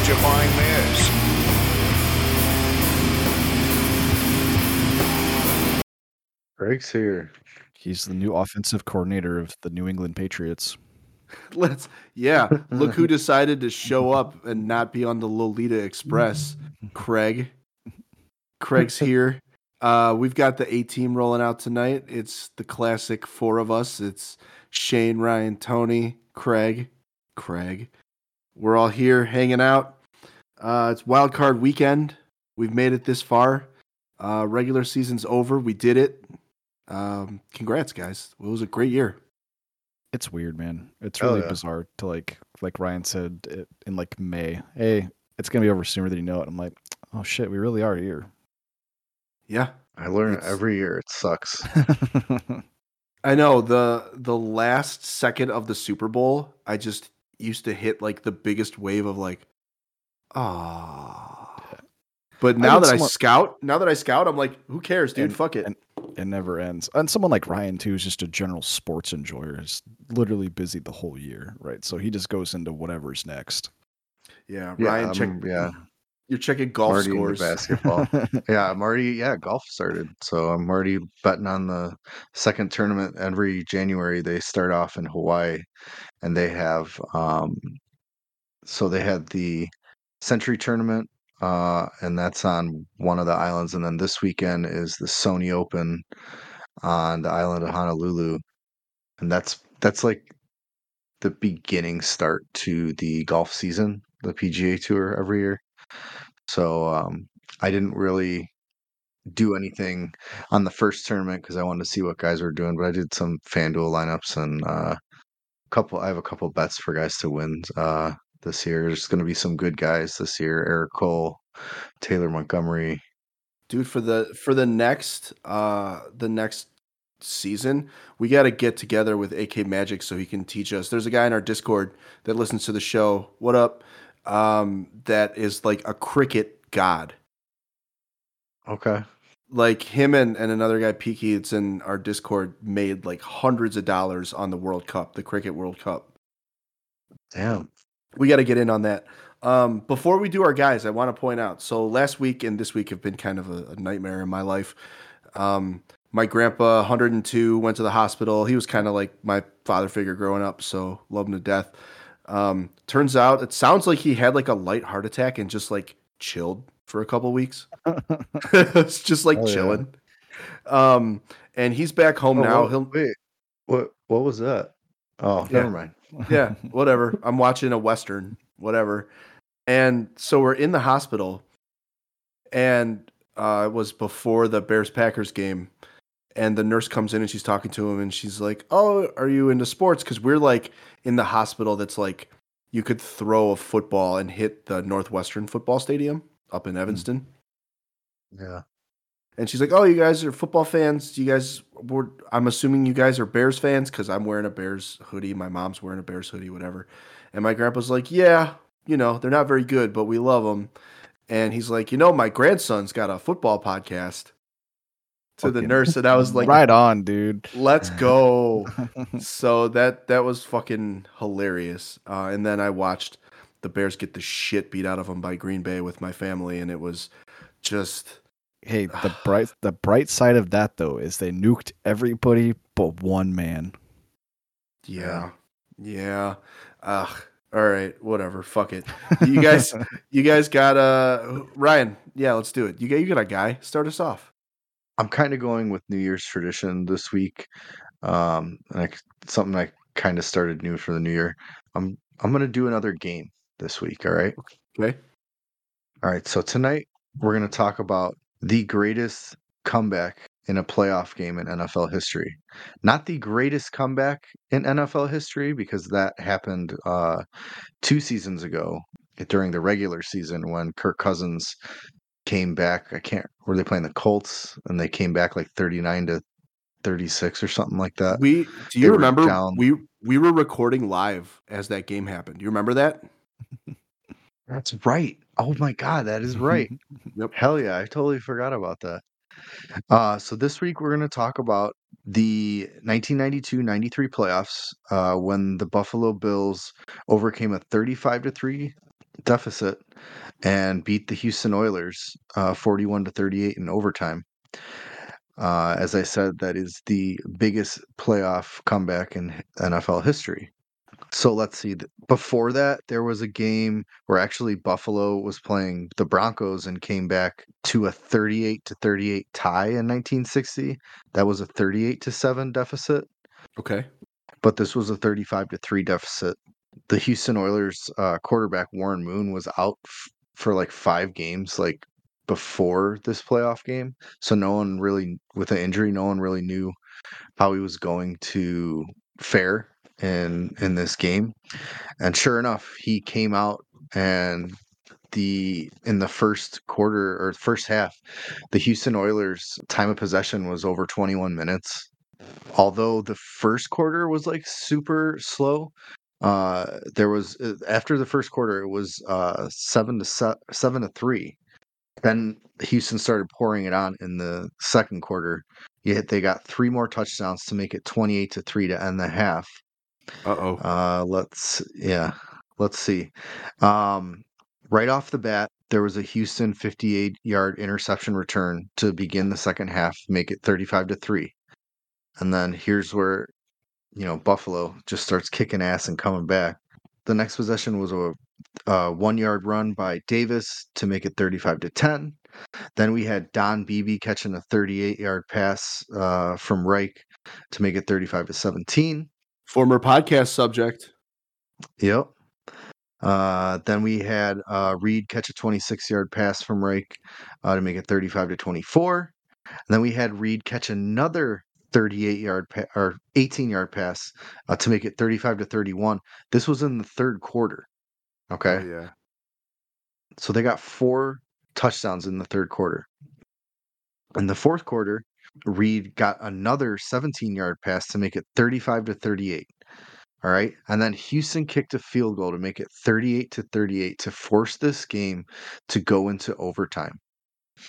Where'd you find this? Greg's here. He's the new offensive coordinator of the New England Patriots. Let's yeah. Look who decided to show up and not be on the Lolita Express. Craig. Craig's here. Uh, we've got the A team rolling out tonight. It's the classic four of us. It's Shane, Ryan, Tony, Craig, Craig. We're all here hanging out. Uh, it's wild card weekend. We've made it this far. Uh, regular season's over. We did it. Um, congrats, guys. It was a great year. It's weird, man. It's Oh, really yeah. bizarre to like, like Ryan said it, in like May. Hey, it's gonna be over sooner than you know it. I'm like, oh shit, we really are here. Yeah. I learn It's- every year. It sucks. I know the the last second of the Super Bowl, I just used to hit like the biggest wave of like, ah. But now had that I scout, now that I scout, I'm like, who cares, dude? And- Fuck it. and- it never ends. And someone like Ryan too is just a general sports enjoyer. Is literally busy the whole year, right? So he just goes into whatever's next. yeah, Yeah, Ryan, check. um, yeah. You're checking golf Marty scores. basketball. yeah, I'm already yeah, golf started. So I'm already betting on the second tournament every January. They start off in Hawaii and they have um so they had the Sentry tournament uh and that's on one of the islands and then this weekend is the Sony Open on the island of Honolulu. And that's that's like the beginning start to the golf season, the PGA tour every year. So um I didn't really do anything on the first tournament because I wanted to see what guys were doing, but I did some FanDuel lineups and uh couple I have a couple bets for guys to win uh this year. There's gonna be some good guys this year. Eric Cole, Taylor Montgomery. dude for the for the next uh the next season we got to get together with ak magic so he can teach us there's a guy in our discord that listens to the show what up um that is like a cricket god Okay. Like him and, and another guy Peaky it's in our discord made like hundreds of dollars on the world cup the cricket world cup Damn. we got to get in on that. Um, before we do our guys, I want to point out. So last week and this week have been kind of a, a nightmare in my life. Um, my grandpa, 102, went to the hospital. He was kind of like my father figure growing up, so love him to death. Um, turns out it sounds like he had like a light heart attack and just like chilled for a couple weeks. it's just like Oh, yeah. chilling. Um, and he's back home Oh, now. what- He'll wait. What what was that? Oh, Yeah. never mind. yeah, whatever. I'm watching a western, whatever. And so we're in the hospital, and uh, it was before the Bears Packers game, and the nurse comes in and she's talking to him, and she's like, "Oh, are you into sports?" Because we're like in the hospital that's like you could throw a football and hit the Northwestern football stadium up in Evanston. Yeah. And she's like, "Oh, you guys are football fans. You guys were. I'm assuming you guys are Bears fans because I'm wearing a Bears hoodie. My mom's wearing a Bears hoodie, whatever." And my grandpa's like, "Yeah, you know, they're not very good, but we love them." And he's like, "You know, my grandson's got a football podcast." To the Fucking nurse, and I was like, right on, dude. "Let's go!" so that that was fucking hilarious. Uh, and then I watched the Bears get the shit beat out of them by Green Bay with my family, and it was just hey, the bright the bright side of that though is they nuked everybody but one man. Yeah. Yeah. Ugh. All right. Whatever. Fuck it. You guys you guys got uh Ryan. Yeah, let's do it. You got you got a guy. Start us off. I'm kind of going with New Year's tradition this week. Um, like something I kind of started new for the new year. I'm I'm gonna do another game this week. All right. Okay. All right. So tonight we're gonna talk about the greatest comeback in a playoff game in NFL history. Not the greatest comeback in NFL history because that happened uh, two seasons ago during the regular season when Kirk Cousins came back. I can't. Were they playing the Colts and they came back like thirty nine to thirty six or something like that? We do you were remember down. we we were recording live as that game happened. Do you remember that? That's right. Oh my god, that is right. Yep. Hell yeah, I totally forgot about that. Uh, so this week we're going to talk about the 1992-93 playoffs uh, when the Buffalo Bills overcame a 35 to 3 deficit and beat the Houston Oilers uh, 41 to 38 in overtime. Uh, as I said, that is the biggest playoff comeback in NFL history. So let's see. Before that, there was a game where actually Buffalo was playing the Broncos and came back to a 38 to 38 tie in 1960. That was a 38 to 7 deficit. Okay. But this was a 35 to 3 deficit. The Houston Oilers uh, quarterback Warren Moon was out f- for like five games, like before this playoff game. So no one really, with an injury, no one really knew how he was going to fare in in this game. And sure enough, he came out and the in the first quarter or first half, the Houston Oilers time of possession was over 21 minutes. Although the first quarter was like super slow, uh there was uh, after the first quarter it was uh 7 to se- 7 to 3 then Houston started pouring it on in the second quarter. Yet they got three more touchdowns to make it 28 to 3 to end the half. Uh-oh. Uh let's yeah, let's see. Um right off the bat, there was a Houston 58 yard interception return to begin the second half, make it 35 to 3. And then here's where you know Buffalo just starts kicking ass and coming back. The next possession was a, a one yard run by Davis to make it 35 to 10. Then we had Don Beebe catching a 38 yard pass uh, from Reich to make it 35 to 17. Former podcast subject. Yep. Uh, then we had uh, Reed catch a 26 yard pass from Reich uh, to make it 35 to 24. And then we had Reed catch another 38 yard pa- or 18 yard pass uh, to make it 35 to 31. This was in the third quarter. Okay. Oh, yeah. So they got four touchdowns in the third quarter. In the fourth quarter, Reed got another 17 yard pass to make it 35 to 38. All right. And then Houston kicked a field goal to make it 38 to 38 to force this game to go into overtime.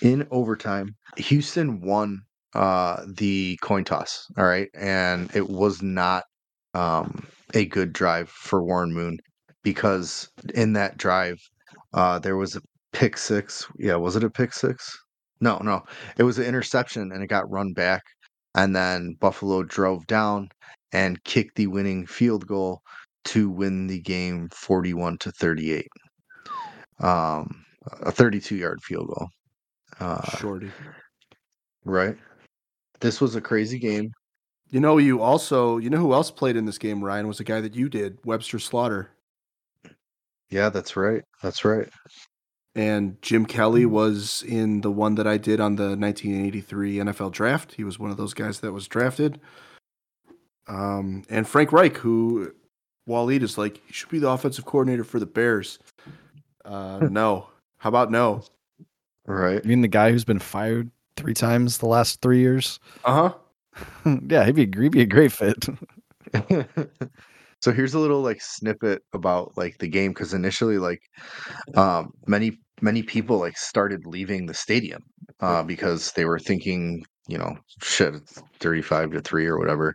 In overtime, Houston won uh, the coin toss. All right. And it was not um, a good drive for Warren Moon because in that drive, uh, there was a pick six. Yeah. Was it a pick six? No, no. It was an interception and it got run back. And then Buffalo drove down and kicked the winning field goal to win the game 41 to 38. Um, a 32 yard field goal. Uh, Shorty. right. This was a crazy game. You know, you also, you know who else played in this game, Ryan, was a guy that you did, Webster Slaughter. Yeah, that's right. That's right. And Jim Kelly was in the one that I did on the 1983 NFL draft. He was one of those guys that was drafted. Um, and Frank Reich, who Waleed is like, he should be the offensive coordinator for the Bears. Uh, no. How about no? Right. You mean the guy who's been fired three times the last three years? Uh huh. yeah, he'd be, he'd be a great fit. so here's a little like snippet about like the game because initially like um many many people like started leaving the stadium uh because they were thinking you know shit it's 35 to 3 or whatever.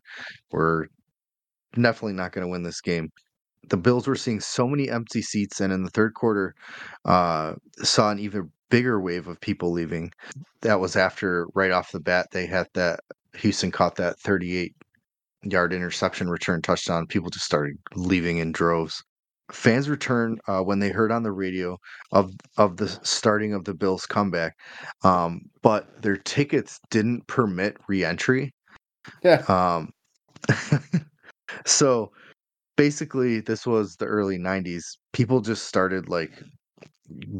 We're definitely not going to win this game. The bills were seeing so many empty seats and in the third quarter uh saw an even bigger wave of people leaving. That was after right off the bat they had that houston caught that 38 yard interception return touchdown, people just started leaving in droves. Fans returned uh, when they heard on the radio of of the starting of the Bills' comeback, um, but their tickets didn't permit reentry. Yeah. Um, so basically, this was the early '90s. People just started like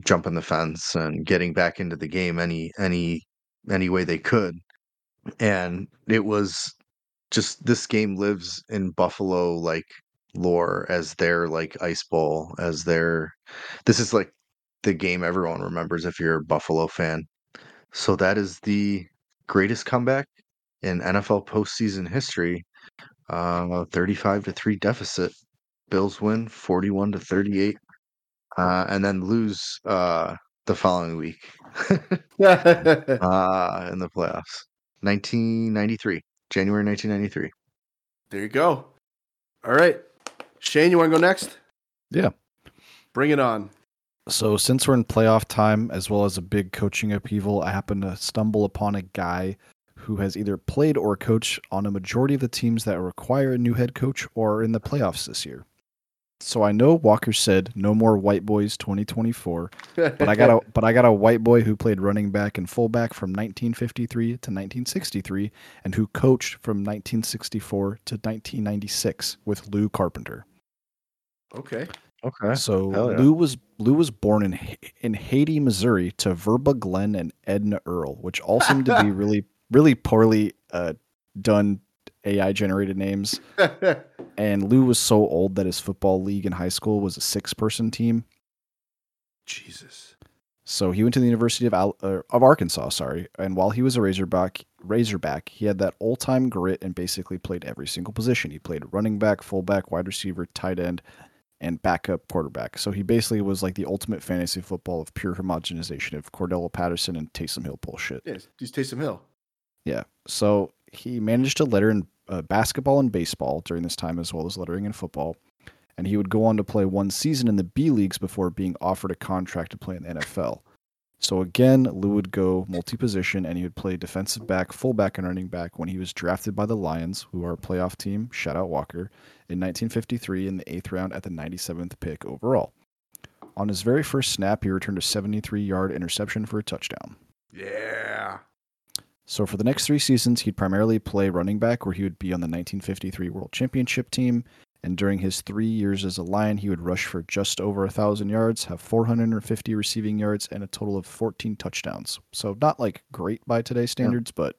jumping the fence and getting back into the game any any any way they could, and it was just this game lives in Buffalo like lore as their like ice bowl as their this is like the game everyone remembers if you're a Buffalo fan. So that is the greatest comeback in NFL postseason history. Uh 35 to 3 deficit. Bills win 41 to 38. Uh and then lose uh the following week uh in the playoffs. 1993. January 1993. there you go. All right. Shane, you want to go next? Yeah. Bring it on. So since we're in playoff time, as well as a big coaching upheaval, I happen to stumble upon a guy who has either played or coached on a majority of the teams that require a new head coach or are in the playoffs this year. So I know Walker said no more white boys 2024, but I got a but I got a white boy who played running back and fullback from 1953 to 1963 and who coached from 1964 to 1996 with Lew Carpenter. Okay. Okay. So yeah. Lew was Lew was born in in Hayti, Missouri, to Verba Glenn and Edna Earl, which all seem to be really really poorly uh, done AI generated names. And Lew was so old that his football league in high school was a six person team. Jesus. So he went to the University of Al- uh, of Arkansas, sorry, and while he was a Razorback, Razorback, he had that old time grit and basically played every single position. He played running back, fullback, wide receiver, tight end, and backup quarterback. So he basically was like the ultimate fantasy football of pure homogenization of Cordarrelle Patterson and Taysom Hill bullshit. Yes. He's Taysom Hill. Yeah. So he managed to letter in uh, basketball and baseball during this time, as well as lettering in football. And he would go on to play one season in the B leagues before being offered a contract to play in the NFL. So again, Lew would go multi-position, and he would play defensive back, fullback, and running back when he was drafted by the Lions, who are a playoff team. Shout out Walker in 1953 in the eighth round at the 97th pick overall. On his very first snap, he returned a 73-yard interception for a touchdown. Yeah. So for the next three seasons, he'd primarily play running back, where he would be on the 1953 World Championship team. And during his three years as a Lion, he would rush for just over a thousand yards, have 450 receiving yards, and a total of 14 touchdowns. So not like great by today's standards, but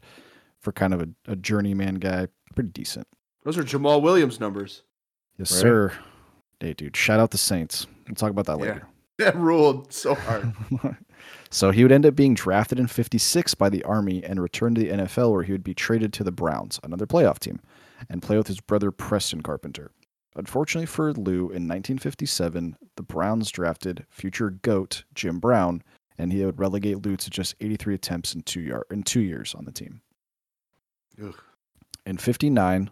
for kind of a, a journeyman guy, pretty decent. Those are Jamaal Williams numbers. Yes, Right. sir. Hey, dude, shout out the Saints. We'll talk about that Yeah. later. That ruled so hard. so he would end up being drafted in 56 by the Army and return to the NFL where he would be traded to the Browns, another playoff team, and play with his brother Preston Carpenter. Unfortunately for Lew, in 1957, the Browns drafted future GOAT Jim Brown, and he would relegate Lew to just 83 attempts in two, yar- in two years on the team. Ugh. In 59,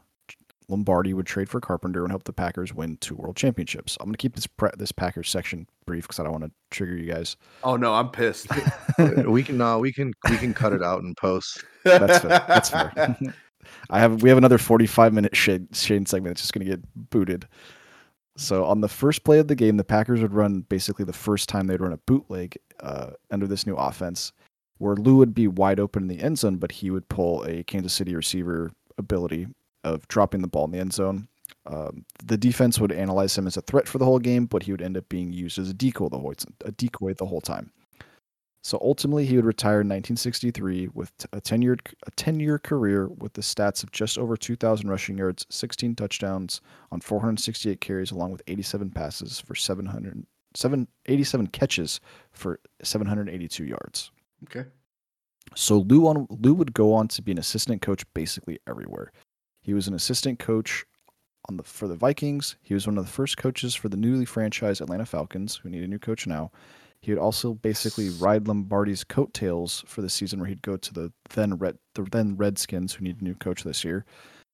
Lombardi would trade for Carpenter and help the Packers win two world championships. I'm going to keep this pre- this Packers section brief because I don't want to trigger you guys. Oh no, I'm pissed. we can uh, we can we can cut it out and post. That's fair. That's fair. I have we have another 45 minute Shane, Shane segment that's just going to get booted. So on the first play of the game, the Packers would run basically the first time they'd run a bootleg uh, under this new offense, where Lew would be wide open in the end zone, but he would pull a Kansas City receiver ability of dropping the ball in the end zone. Um, the defense would analyze him as a threat for the whole game, but he would end up being used as a decoy the whole a decoy the whole time. So ultimately, he would retire in 1963 with a 10 year a 10 year career with the stats of just over 2,000 rushing yards, 16 touchdowns on 468 carries, along with 87 passes for 700, seven, 87 catches for 782 yards. okay. So Lew on Lew would go on to be an assistant coach basically everywhere. He was an assistant coach on the for the Vikings. He was one of the first coaches for the newly franchised Atlanta Falcons, who need a new coach now. He would also basically ride Lombardi's coattails for the season where he'd go to the then Red the then Redskins, who need a new coach this year.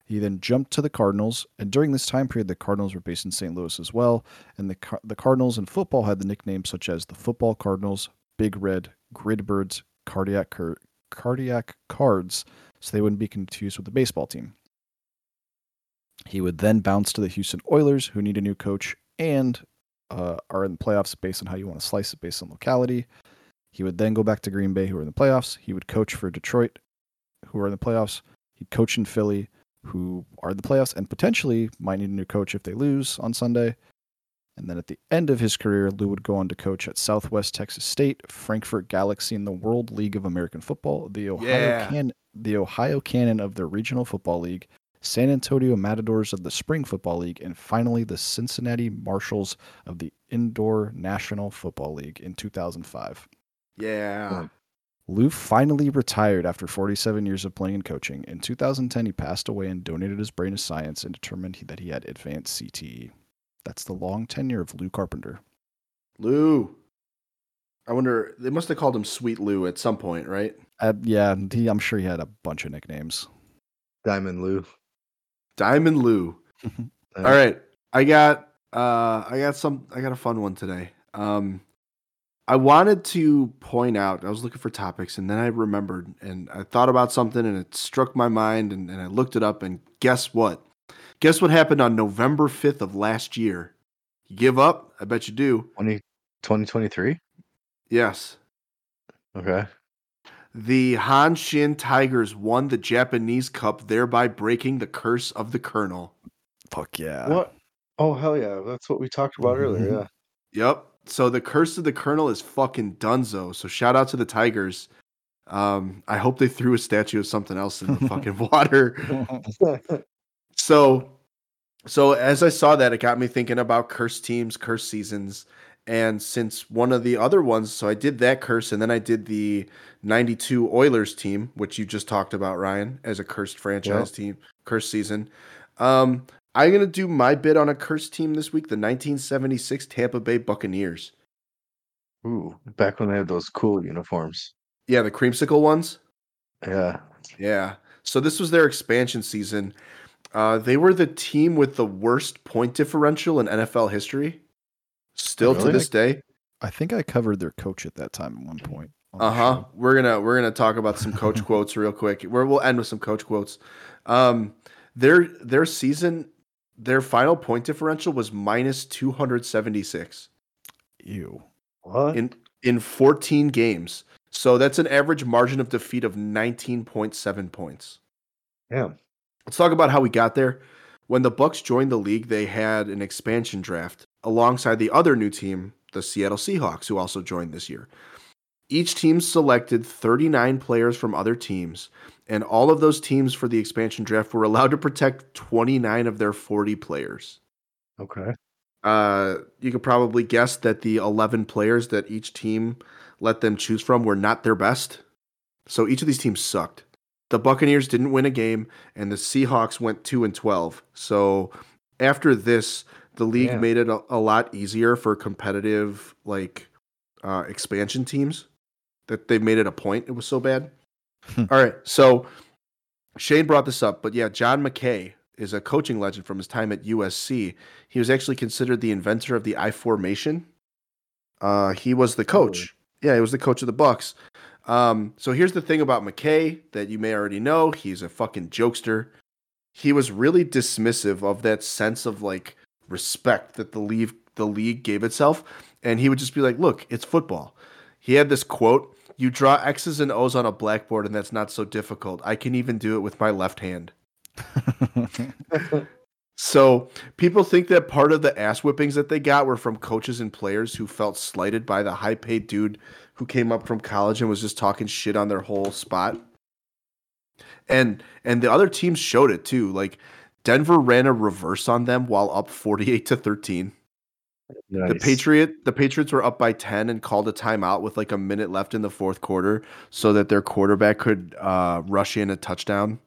He then jumped to the Cardinals, and during this time period, the Cardinals were based in St. Louis as well. And the Car- the Cardinals in football had the nicknames such as the Football Cardinals, Big Red, Gridbirds, Cardiac Cur- Cardiac Cards, so they wouldn't be confused with the baseball team. He would then bounce to the Houston Oilers, who need a new coach and uh, are in the playoffs based on how you want to slice it based on locality. He would then go back to Green Bay, who are in the playoffs. He would coach for Detroit, who are in the playoffs. He'd coach in Philly, who are in the playoffs and potentially might need a new coach if they lose on Sunday. And then at the end of his career, Lew would go on to coach at Southwest Texas State, Frankfurt Galaxy in the World League of American Football, the Ohio Yeah. Can- the Ohio Cannon of the Regional Football League, San Antonio Matadors of the Spring Football League, and finally the Cincinnati Marshals of the Indoor National Football League in 2005. Yeah. Lew finally retired after 47 years of playing and coaching. In 2010, he passed away and donated his brain to science and determined he- that he had advanced CTE. That's the long tenure of Lew Carpenter. Lew. I wonder they must have called him Sweet Lou at some point, right? Uh, yeah, he, I'm sure he had a bunch of nicknames. Diamond Lou. Diamond Lou. Uh, All right. I got uh I got some I got a fun one today. Um I wanted to point out, I was looking for topics and then I remembered and I thought about something and it struck my mind and, and I looked it up and guess what? Guess what happened on November 5th of last year? You give up? I bet you do. 20, 2023? Yes. Okay. The Hanshin Tigers won the Japanese Cup, thereby breaking the curse of the Colonel. Fuck yeah. What? Oh hell yeah! That's what we talked about earlier. Yeah. Yep. So the curse of the Colonel is fucking dunzo. So shout out to the Tigers. Um, I hope they threw a statue of something else in the fucking water. So, so as I saw that, it got me thinking about cursed teams, cursed seasons. And since one of the other ones, so I did that curse, and then I did the 92 Oilers team, which you just talked about, Ryan, as a cursed franchise Yep. team, cursed season. Um, I'm going to do my bid on a cursed team this week the 1976 Tampa Bay Buccaneers. Ooh, back when they had those cool uniforms. Yeah, the creamsicle ones. Yeah. Yeah. So this was their expansion season. Uh, they were the team with the worst point differential in NFL history. Still to this day. I think I covered their coach at that time at one point. Uh huh. We're gonna we're gonna talk about some coach quotes real quick. We're, we'll end with some coach quotes. Um, their their season, their final point differential was minus two hundred seventy six Ew. What? in in fourteen games. So that's an average margin of defeat of nineteen point seven points. Damn. Let's talk about how we got there. When the Bucs joined the league, they had an expansion draft alongside the other new team, the Seattle Seahawks, who also joined this year. Each team selected 39 players from other teams, and all of those teams for the expansion draft were allowed to protect 29 of their 40 players. Okay. Uh, you could probably guess that the 11 players that each team let them choose from were not their best. So each of these teams sucked. The Buccaneers didn't win a game, and the Seahawks went 2 and 12. So after this, the league Damn. made it a, a lot easier for competitive, like, uh, expansion teams that they made it a point. It was so bad. Hmm. All right. So Shane brought this up, but yeah, John McKay is a coaching legend from his time at USC. He was actually considered the inventor of the I formation. Uh, he was the coach. Yeah, he was the coach of the Bucs. Um, so here's the thing about McKay that you may already know. He's a fucking jokester. He was really dismissive of that sense of like respect that the league the league gave itself, and he would just be like, "Look, it's football." He had this quote: "You draw X's and O's on a blackboard, and that's not so difficult. I can even do it with my left hand." So people think that part of the ass whippings that they got were from coaches and players who felt slighted by the high paid dude who came up from college and was just talking shit on their whole spot. And and the other teams showed it too. Like Denver ran a reverse on them while up 48 to 13. The Patriot the Patriots were up by 10 and called a timeout with like a minute left in the fourth quarter so that their quarterback could uh, rush in a touchdown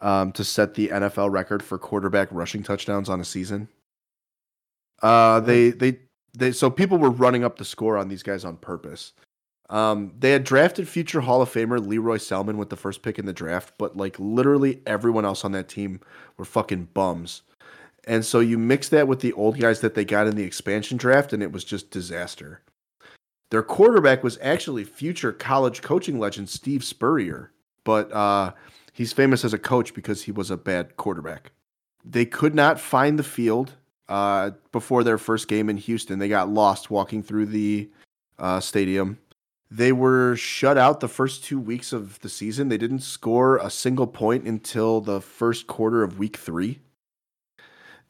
um, to set the NFL record for quarterback rushing touchdowns on a season. Uh, they they they so people were running up the score on these guys on purpose. Um, they had drafted future Hall of Famer Lee Roy Selmon with the first pick in the draft, but like literally everyone else on that team were fucking bums. And so you mix that with the old guys that they got in the expansion draft, and it was just disaster. Their quarterback was actually future college coaching legend Steve Spurrier, but uh, he's famous as a coach because he was a bad quarterback. They could not find the field uh, before their first game in Houston. They got lost walking through the uh, stadium. They were shut out the first two weeks of the season. They didn't score a single point until the first quarter of week three.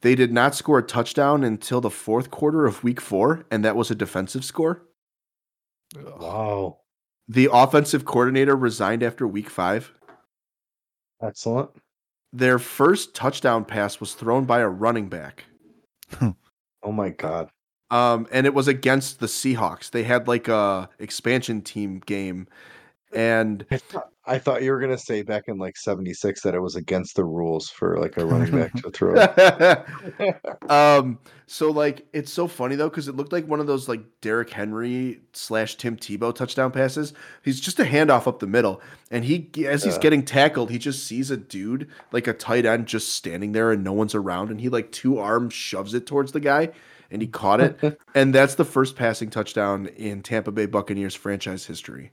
They did not score a touchdown until the fourth quarter of week four, and that was a defensive score. Wow. The offensive coordinator resigned after week five. Excellent. Their first touchdown pass was thrown by a running back. Oh my god. Um, and it was against the Seahawks. They had like a expansion team game, and I thought, I thought you were gonna say back in like '76 that it was against the rules for like a running back to throw. um, so like it's so funny though because it looked like one of those like Derrick Henry slash Tim Tebow touchdown passes. He's just a handoff up the middle, and he as he's Yeah. getting tackled, he just sees a dude like a tight end just standing there and no one's around, and he like two arms shoves it towards the guy, and he caught it, and that's the first passing touchdown in Tampa Bay Buccaneers franchise history.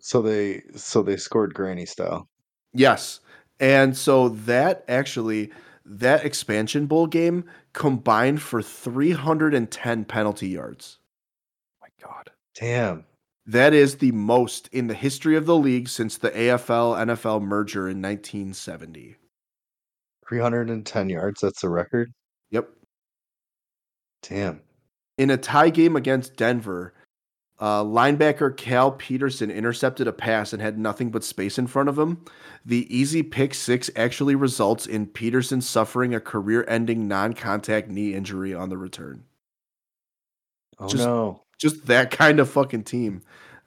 So they so they scored granny style. Yes. And so that actually that expansion bowl game combined for 310 penalty yards. Oh my God. Damn. That is the most in the history of the league since the AFL NFL merger in 1970. 310 yards, that's the record. Damn. In a tie game against Denver, uh, linebacker Cal Peterson intercepted a pass and had nothing but space in front of him. The easy pick six actually results in Peterson suffering a career ending non contact knee injury on the return. Oh Just- no. Just that kind of fucking team.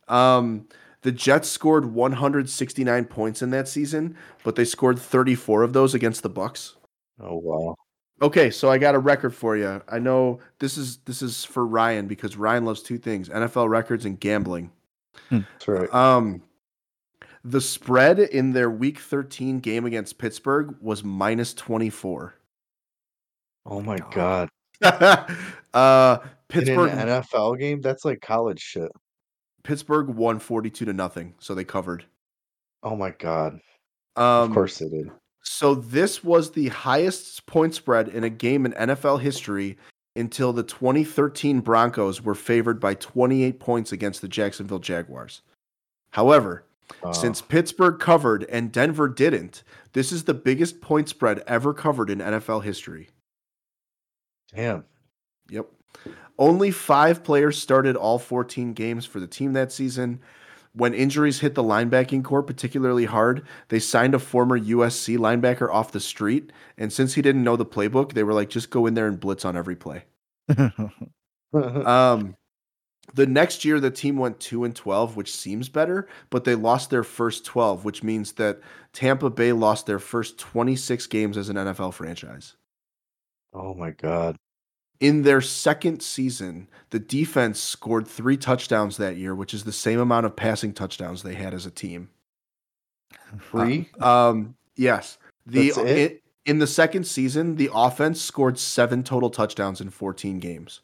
Um, the Jets scored 169 points in that season, but they scored 34 of those against the Bucs. Oh wow. Okay, so I got a record for you. I know this is this is for Ryan because Ryan loves two things: NFL records and gambling. That's right. Um, the spread in their Week 13 game against Pittsburgh was minus 24. Oh my god. uh, In Pittsburgh an NFL game, that's like college shit. Pittsburgh won 42 to nothing, so they covered. Oh my god. Um, of course they did. So this was the highest point spread in a game in NFL history until the 2013 Broncos were favored by 28 points against the Jacksonville Jaguars. However, Oh, since Pittsburgh covered and Denver didn't, this is the biggest point spread ever covered in NFL history. damn. Yep. Only five players started all 14 games for the team that season. When injuries hit the linebacking core particularly hard, they signed a former USC linebacker off the street. And since he didn't know the playbook, they were like, just go in there and blitz on every play. Um, the next year, the team went 2 and 12, which seems better, but they lost their first 12, which means that Tampa Bay lost their first 26 games as an NFL franchise. oh my god. In their second season, the defense scored three touchdowns that year, which is the same amount of passing touchdowns they had as a team. Free? Um, yes. The it? in, in the second season, the offense scored seven total touchdowns in 14 games.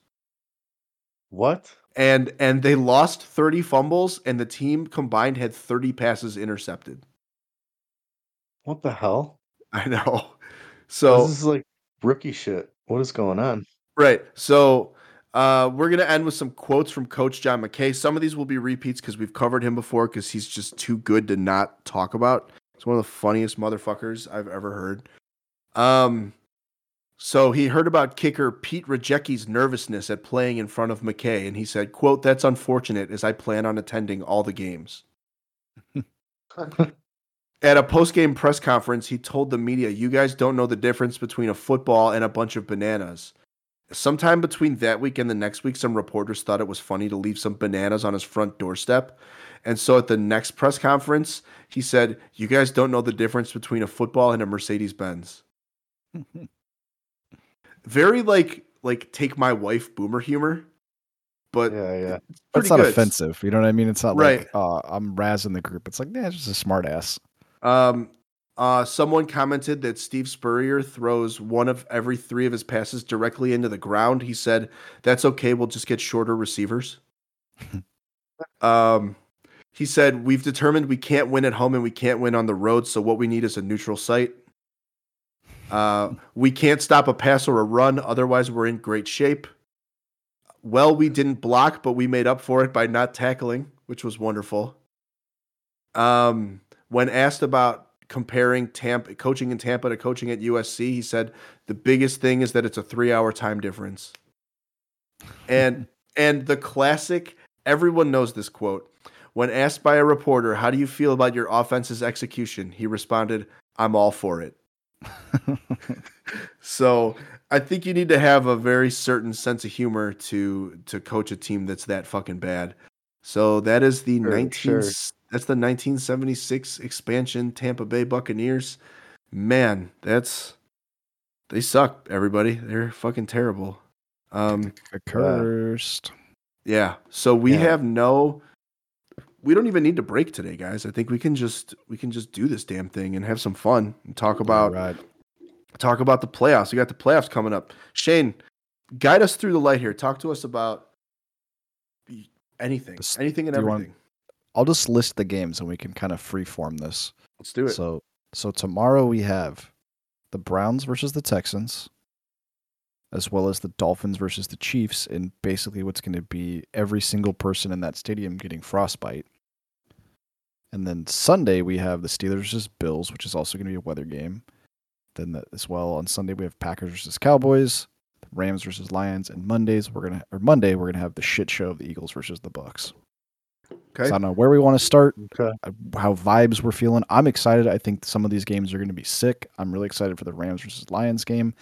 what? And and they lost 30 fumbles, and the team combined had 30 passes intercepted. What the hell? I know. So this is like rookie shit. What is going on? Right. So uh, we're gonna end with some quotes from Coach John McKay. Some of these will be repeats because we've covered him before because he's just too good to not talk about. He's one of the funniest motherfuckers I've ever heard. Um, so he heard about kicker Pete Rejecki's nervousness at playing in front of McKay, and he said, "quote That's unfortunate, as I plan on attending all the games." At a post-game press conference, he told the media, "You guys don't know the difference between a football and a bunch of bananas." Sometime between that week and the next week, some reporters thought it was funny to leave some bananas on his front doorstep. And so at the next press conference, he said, You guys don't know the difference between a football and a Mercedes Benz. Very like like take my wife boomer humor. But yeah, yeah. it's That's not good. offensive. You know what I mean? It's not Right. like uh, I'm razzing the group. It's like, yeah, just a smart ass. Um, uh, someone commented that Steve Spurrier throws one of every three of his passes directly into the ground. He said, "That's okay. We'll just get shorter receivers." um, he said, "We've determined we can't win at home and we can't win on the road. So what we need is a neutral site. Uh, we can't stop a pass or a run. Otherwise, we're in great shape." Well, we didn't block, but we made up for it by not tackling, which was wonderful. Um, when asked about comparing Tampa coaching in Tampa to coaching at USC, he said the biggest thing is that it's a three-hour time difference. And and the classic, everyone knows this quote. When asked by a reporter, "How do you feel about your offense's execution?" he responded, "I'm all for it." So I think you need to have a very certain sense of humor to to coach a team that's that fucking bad. So that is the Sure, 19 sure. That's the 1976 expansion Tampa Bay Buccaneers. Man, that's they suck, everybody. They're fucking terrible. Um Cursed. yeah. So we Yeah. have no we don't even need to break today, guys. I think we can just we can just do this damn thing and have some fun and talk about right. talk about the playoffs. We got the playoffs coming up. Shane, guide us through the light here. Talk to us about anything, anything and do you want- everything. I'll just list the games and we can kind of freeform this. Let's do it. So so tomorrow we have the Browns versus the Texans, as well as the Dolphins versus the Chiefs, and basically what's going to be every single person in that stadium getting frostbite. And then Sunday we have the Steelers versus Bills, which is also going to be a weather game. Then the, as well on Sunday we have Packers versus Cowboys, Rams versus Lions, and Mondays we're gonna or Monday we're gonna have the shit show of the Eagles versus the Bucs. Okay. So I don't know where we want to start Okay. uh, how vibes we're feeling. I'm excited. I think some of these games are going to be sick. I'm really excited for the Rams versus Lions game.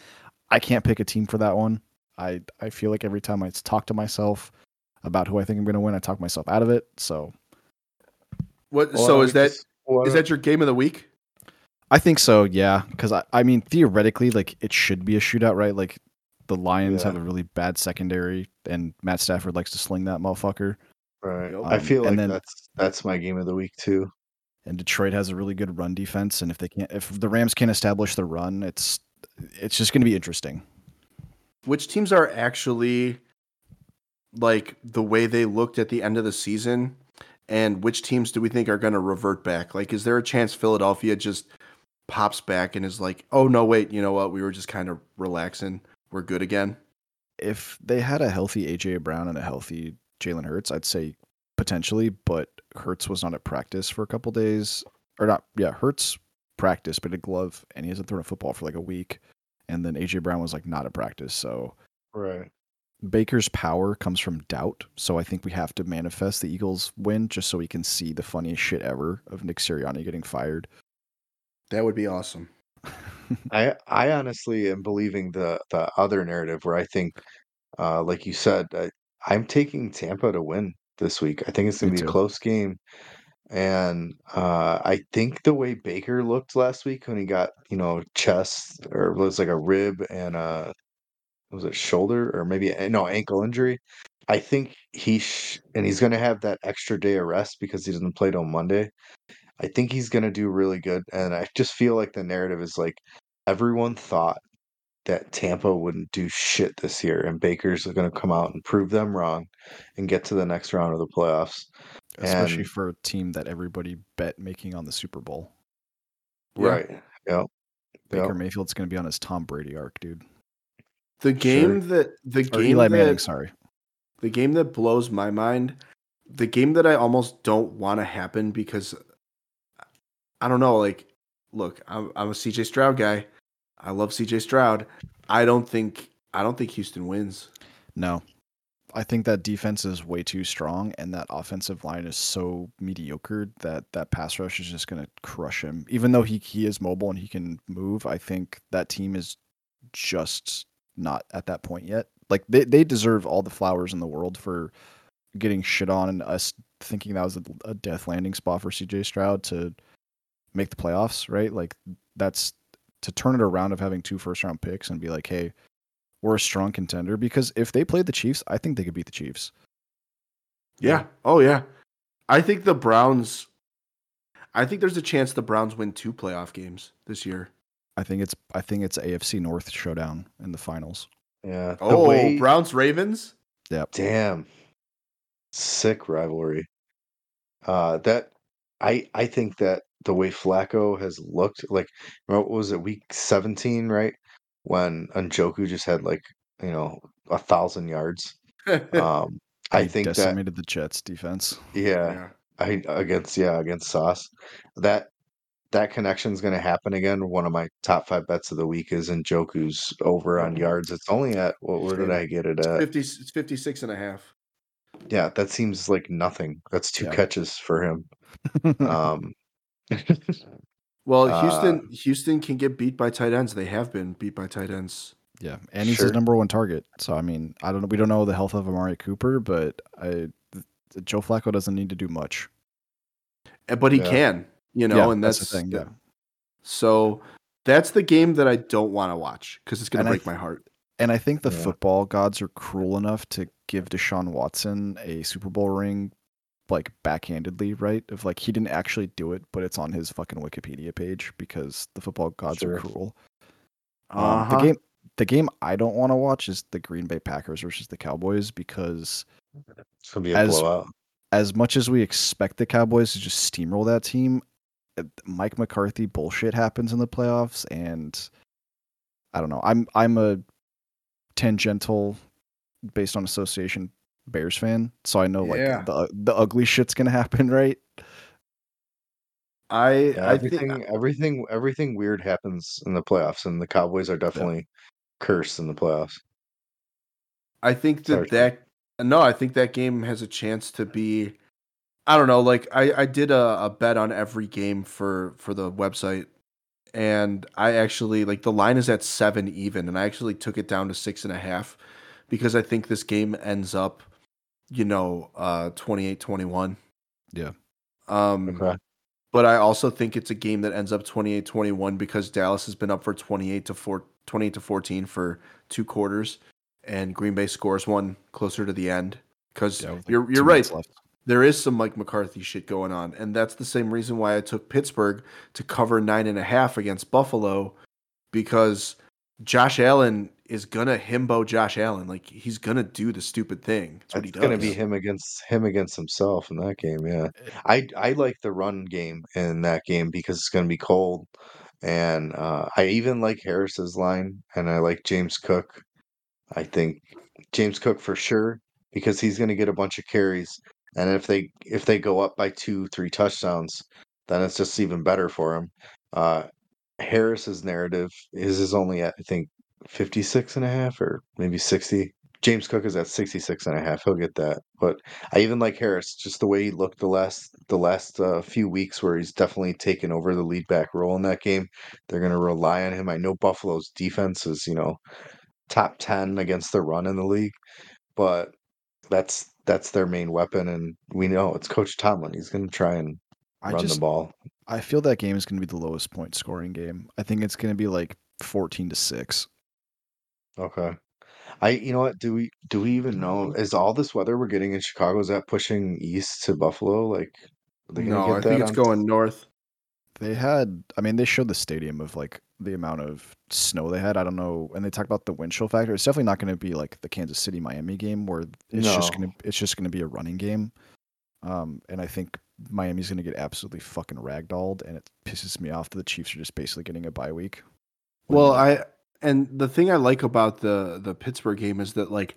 I can't pick a team for that one. I I feel like every time I talk to myself about who I think I'm going to win, I talk myself out of it. So What? Well, so is that just- well, is that your game of the week? I think so. Yeah, because I I mean theoretically, like it should be a shootout, right? Like the Lions Yeah. have a really bad secondary, and Matt Stafford likes to sling that motherfucker. Right? Yep. I feel and like then- that's that's my game of the week too. and Detroit has a really good run defense. And if they can't, if the Rams can't establish the run, it's it's just going to be interesting. Which teams are actually like the way they looked at the end of the season, and which teams do we think are going to revert back? Like, is there a chance Philadelphia just pops back and is like, oh no, wait, you know what? We were just kind of relaxing. We're good again. if they had a healthy AJ Brown and a healthy Jalen Hurts, I'd say potentially, but Hurts was not at practice for a couple days. Or not yeah, Hurts practice, but a glove and he hasn't thrown a football for like a week. And then AJ Brown was like not at practice. So Right. Baker's power comes from doubt. So I think we have to manifest the Eagles win just so we can see the funniest shit ever of Nick Sirianni getting fired. That would be awesome. I I honestly am believing the the other narrative where I think, uh, like you said, I, I'm taking Tampa to win this week. I think it's gonna be a close game, and uh, I think the way Baker looked last week when he got you know chest or it was like a rib and a was it shoulder or maybe no ankle injury. I think he sh- and he's gonna have that extra day of rest because he doesn't play till Monday. I think he's going to do really good. And I just feel like the narrative is like everyone thought that Tampa wouldn't do shit this year, and Baker's are going to come out and prove them wrong and get to the next round of the playoffs. Especially And- for a team that everybody bet making on the Super Bowl. Yeah. Right. Yep. Baker Yep. Mayfield's gonna be on his Tom Brady arc, dude. The game that the Or game Eli that, Manning, sorry. the game that blows my mind, the game that I almost don't want to happen because I don't know. Like, look, I'm, I'm a CJ Stroud guy. I love CJ Stroud. I don't think I don't think Houston wins. No. I think that defense is way too strong and that offensive line is so mediocre that that pass rush is just going to crush him. Even though he he is mobile and he can move, I think that team is just not at that point yet. Like they they deserve all the flowers in the world for getting shit on and us thinking that was a, a death landing spot for CJ Stroud to make the playoffs, right? Like that's to turn it around of having two first round picks and be like, "Hey, we're a strong contender because if they played the Chiefs, I think they could beat the Chiefs. Yeah. Oh yeah. I think the Browns. I think there's a chance the Browns win two playoff games this year. I think it's I think it's AFC North showdown in the finals. Yeah. Oh, way- Browns Ravens. Yeah. Damn. Sick rivalry. Uh that I I think that the way Flacco has looked like what was it week 17, right? When Njoku just had like, you know, a thousand yards. Um I He think that decimated the Jets defense. yeah, I against yeah, against Sauce. That that connection is gonna happen again. One of my top five bets of the week is Njoku's over on yards. It's only at what where did I get it at? 50, it's 56 and a half. Yeah, that seems like nothing. That's two Yeah. catches for him. Um, Well, Uh, Houston Houston can get beat by tight ends. They have been beat by tight ends. yeah, and he's Sure. his number one target. So I mean, I don't know. We don't know the health of Amari Cooper, but I, th- Joe Flacco doesn't need to do much. But he Yeah. can, you know, yeah, and that's, that's, the thing. Yeah, So that's the game that I don't want to watch because it's going to I break my heart. and I think the Yeah. football gods are cruel enough to give Deshaun Watson a Super Bowl ring, like backhandedly, right? Of like he didn't actually do it, but it's on his fucking Wikipedia page because the football gods Sure. are cruel. Um, Uh-huh. The game, the game I don't want to watch is the Green Bay Packers versus the Cowboys because It's gonna be a As- blowout. as much as we expect the Cowboys to just steamroll that team, Mike McCarthy bullshit happens in the playoffs, and I don't know. I'm I'm a tangential, based on association, Bears fan, so I know like Yeah. the the ugly shit's gonna happen, right? I Yeah, I think everything, everything weird happens in the playoffs, and the Cowboys are definitely cursed in the playoffs. I think that Sorry, that no, I think that game has a chance to be. I don't know. Like I, I did a, a bet on every game for for the website, and I actually like the line is at seven even, and I actually took it down to six and a half because I think this game ends up, you know, uh 28-21. Yeah. Um, Okay. but I also think it's a game that ends up 28-21 because Dallas has been up for 28 to 4 28 to 14 for two quarters and Green Bay scores one closer to the end cuz Yeah, like, you're you're right left. there is some Mike McCarthy shit going on and that's the same reason why I took Pittsburgh to cover nine and a half against Buffalo because Josh Allen is gonna himbo Josh Allen like he's gonna do the stupid thing that's what It's he gonna be him against him against himself in that game. Yeah, I I like the run game in that game because it's gonna be cold, and uh, I even like Harris's line, and I like James Cook. I think James Cook for sure because he's gonna get a bunch of carries, and if they if they go up by two three touchdowns, then it's just even better for him. Uh, Harris's narrative is is only I think 56 and a half or maybe 60. James Cook is at 66 and a half. He'll get that. But I even like Harris, just the way he looked the last the last uh, few weeks where he's definitely taken over the lead back role in that game. They're going to rely on him. I know Buffalo's defense is, you know, top 10 against the run in the league, but that's that's their main weapon and we know it's coach Tomlin. He's going to try and I run just the ball. I feel that game is going to be the lowest point scoring game. I think it's going to be like 14 to 6. Okay. I you know what? Do we do we even know is all this weather we're getting in Chicago is that pushing east to Buffalo? Like are they gonna no get I think it's on- going north They had I mean they showed the stadium of like the amount of snow they had. I don't know and they talk about the wind chill factor. It's definitely not going to be like the Kansas City Miami game where it's just No. going to it's just going to be a running game. Um and I think Miami's going to get absolutely fucking ragdolled and it pisses me off that the Chiefs are just basically getting a bye week. when, Well, I and the thing I like about the the Pittsburgh game is that like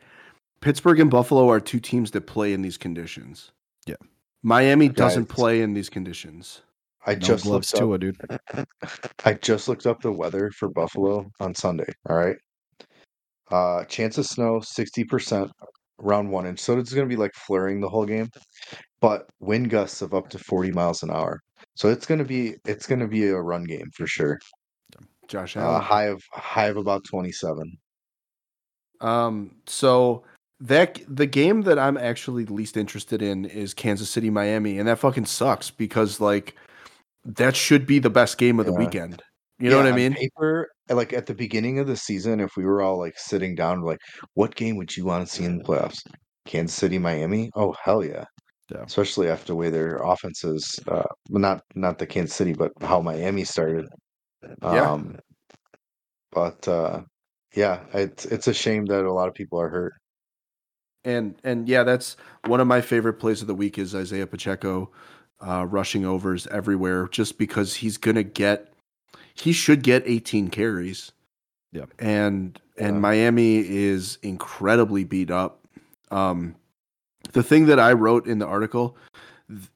Pittsburgh and Buffalo are two teams that play in these conditions. Yeah. Miami doesn't play in these conditions. I no just looked up Tua, dude. I just looked up the weather for Buffalo on Sunday. All right. Uh chance of snow 60% round one inch. So it's gonna be like flurrying the whole game. But wind gusts of up to 40 miles an hour. So it's gonna be it's gonna be a run game for sure. Josh Uh, Allen. high of high of about 27. Um, so that the game that I'm actually least interested in is Kansas City Miami, and that fucking sucks because like that should be the best game of the Yeah. weekend. You know Yeah, what I mean? Paper, like at the beginning of the season, if we were all like sitting down, like, what game would you want to see in the playoffs? Kansas City, Miami? Oh hell yeah! Yeah. Especially after the way their offenses, uh, not not the Kansas City, but how Miami started. Yeah. Um, but uh, yeah, it's it's a shame that a lot of people are hurt. And and yeah, that's one of my favorite plays of the week is Isaiah Pacheco uh, rushing overs everywhere, just because he's gonna get he should get 18 carries. Yeah. And and. Miami is incredibly beat up. Um, the thing that I wrote in the article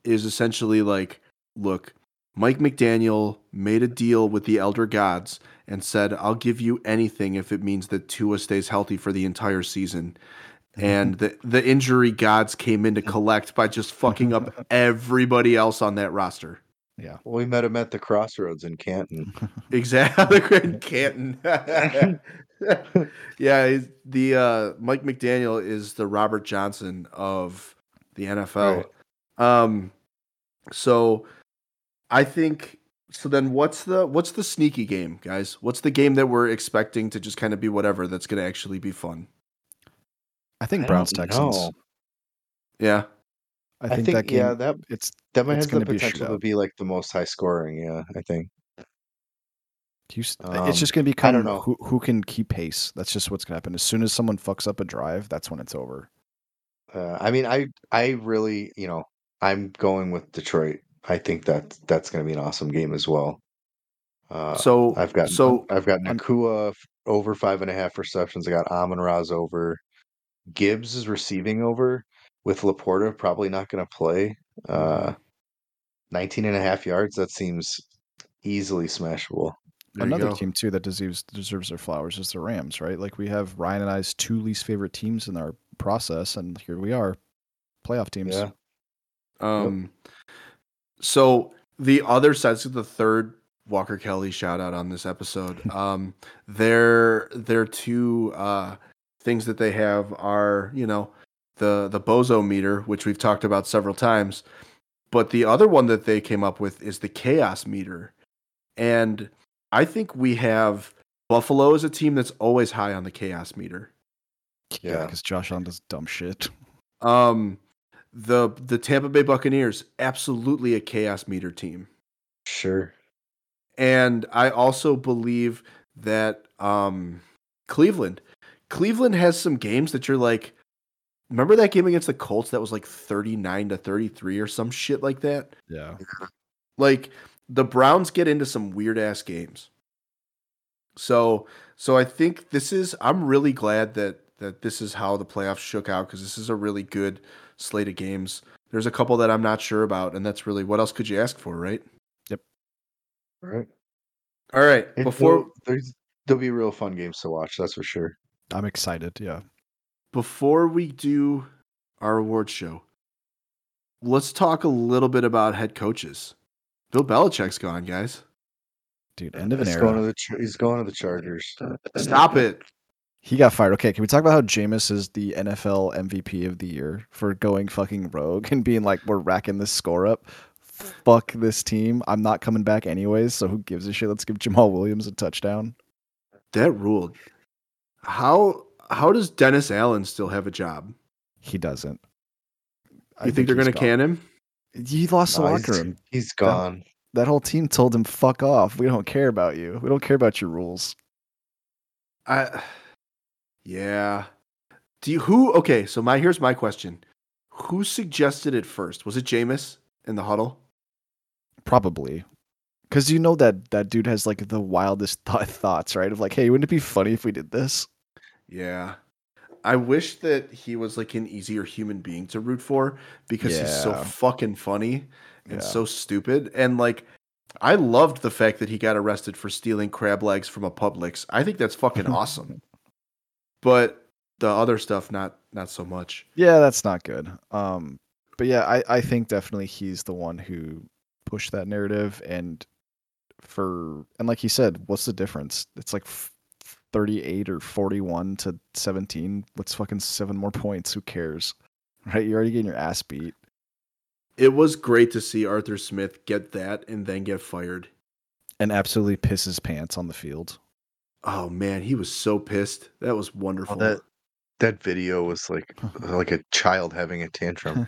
is essentially like, look, Mike McDaniel made a deal with the elder gods and said, "I'll give you anything if it means that Tua stays healthy for the entire season." And the the injury gods came in to collect by just fucking up everybody else on that roster. Yeah. Well, we met him at the crossroads in Canton. Exactly, in Canton. yeah, the uh, Mike McDaniel is the Robert Johnson of the NFL. Um, so I think so. Then what's the what's the sneaky game, guys? What's the game that we're expecting to just kind of be whatever that's going to actually be fun? I think I Browns Texans. know. Yeah, I I think, think, that game yeah, that it's that might it's has the gonna be potential to be like the most high scoring. Yeah, I think. You, Um, it's just going to be kind don't who, who can keep pace. That's just what's going to happen. As soon as someone fucks up a drive, that's when it's over. Uh, I mean, I I really, you know, I'm going with Detroit. I think that that's going to be an awesome game as well. Uh, So I've got so I've got Nacua f- over five and a half receptions. I got Amon Ra's over. Gibbs is receiving over with LaPorta probably not going to play. Uh, 19 and a half yards. That seems easily smashable. there Another team too that deserves deserves their flowers is the Rams, right? Like we have Ryan and I's two least favorite teams in our process, and here we are, playoff teams. Yeah. Um, so the other side, so the third Walker Kelly shout out on this episode. Um, their their two uh things that they have are you know the the bozo meter, which we've talked about several times, but the other one that they came up with is the chaos meter, and I think we have Buffalo is a team that's always high on the chaos meter. yeah, Yeah. because Josh on does dumb shit. Um, the the Tampa Bay Buccaneers absolutely a chaos meter team. Sure. And I also believe that um, Cleveland, Cleveland has some games that you're like, remember that game against the Colts that was like 39 to 33 or some shit like that? Yeah, Like the Browns get into some weird ass games. So, so I think this is I'm really glad that that this is how the playoffs shook out because this is a really good slate of games. There's a couple that I'm not sure about, and that's really what else could you ask for, right? Yep. Right. All right, It- before there's there'll be real fun games to watch. That's for sure. I'm excited. Yeah, before we do our award show, let's talk a little bit about head coaches. Bill Belichick's gone, guys. dude, end of an He's era. going to the he's going to the Chargers. Stop it. He got fired. Okay, can we talk about how Jameis is the NFL MVP of the year for going fucking rogue and being like, we're racking this score up? Fuck this team. I'm not coming back anyways, so who gives a shit? Let's give Jamaal Williams a touchdown. That ruled. How how does Dennis Allen still have a job? He doesn't. I You think, they're going to gone. can him? He lost the No, locker he's, room. he's gone. That whole team told him, fuck off. We don't care about you. We don't care about your rules. I Yeah. Do you who okay, so my here's my question. Who suggested it first? Was it Jameis in the huddle? Probably. Because you know that that dude has like the wildest th- thoughts, right? Of like, hey, wouldn't it be funny if we did this? Yeah. I wish that he was like an easier human being to root for because he's so fucking funny and Yeah. so stupid. And like, I loved the fact that he got arrested for stealing crab legs from a Publix. I think that's fucking awesome. But the other stuff, not not so much. Yeah, that's not good. Um, but yeah, I, I think definitely he's the one who pushed that narrative and for and like he said, what's the difference? It's like f- 38 or 41 to 17. What's fucking seven more points? Who cares? Right? You're already getting your ass beat. It was great to see Arthur Smith get that and then get fired. And absolutely piss his pants on the field. Oh man, he was so pissed. That was oh, wonderful. that that video was like like a child having a tantrum.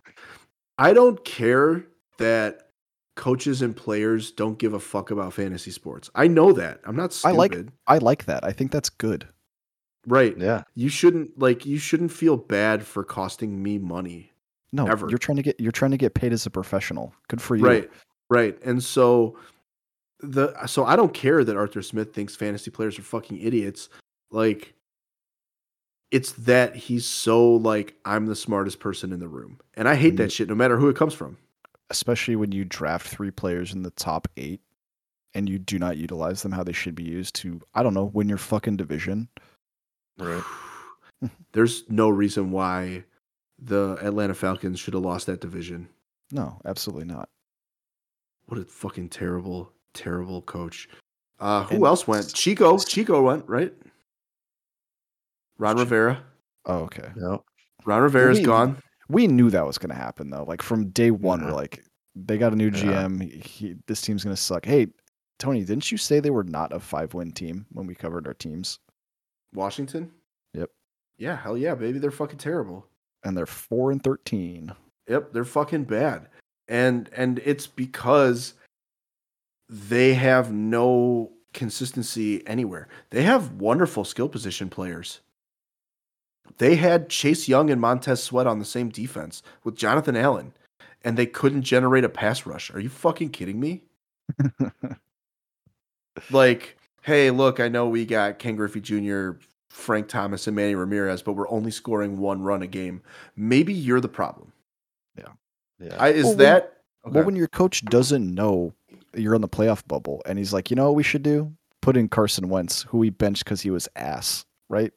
I don't care that coaches and players don't give a fuck about fantasy sports. I know that. I'm not stupid. I like- I like that. I think that's good. right. yeah. You shouldn't like you shouldn't feel bad for costing me money. No, Ever. you're trying to get you're trying to get paid as a professional. Good for you. Right. Right. And so the so I don't care that Arthur Smith thinks fantasy players are fucking idiots. Like it's that he's so like I'm the smartest person in the room. And I hate When that shit no matter who it comes from. especially when you draft three players in the top eight and you do not utilize them how they should be used to, I don't know, win your fucking division. Right. There's no reason why the Atlanta Falcons should have lost that division. No, absolutely not. What a fucking terrible, terrible coach. Uh, who And- else went? Chico. Chico went, right? Ron Chi- Rivera. Oh, okay. No. Ron Rivera's We- gone. We knew that was going to happen though. Like from day one, we're like, they got a new Yeah. GM. He, he- this team's going to suck. Hey, Tony, didn't you say they were not a five win team when we covered our teams? Washington. Yep. Yeah, hell yeah, baby. They're fucking terrible. And they're four and 13. Yep, they're fucking bad. And and it's because they have no consistency anywhere. They have wonderful skill position players. They had Chase Young and Montez Sweat on the same defense with Jonathan Allen, and they couldn't generate a pass rush. Are you fucking kidding me? like, hey, look, I know we got Ken Griffey Jr., Frank Thomas, and Manny Ramirez, but we're only scoring one run a game. Maybe you're the problem. Yeah. I, is Well, when- that Well, when your coach doesn't know you're on the playoff bubble, and he's like, you know what we should do? Put in Carson Wentz, who we benched because he was ass, right?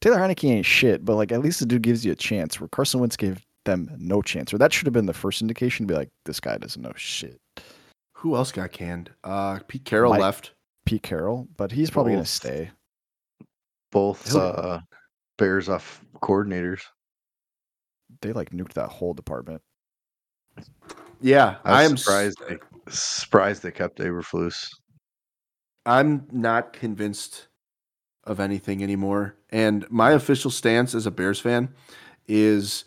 Taylor Heinicke ain't shit, but like at least the dude gives you a chance. Where Carson Wentz gave them no chance, or that should have been the first indication to be like, this guy doesn't know shit. who else got canned? Uh, Pete Carroll Mike- left. Pete Carroll, but he's probably gonna stay. Both He'll- uh, Bears off coordinators. They like nuked that whole department. Yeah, I I'm surprised. They, surprised they kept Eberflus. I'm not convinced of anything anymore. And my hmm. official stance as a Bears fan is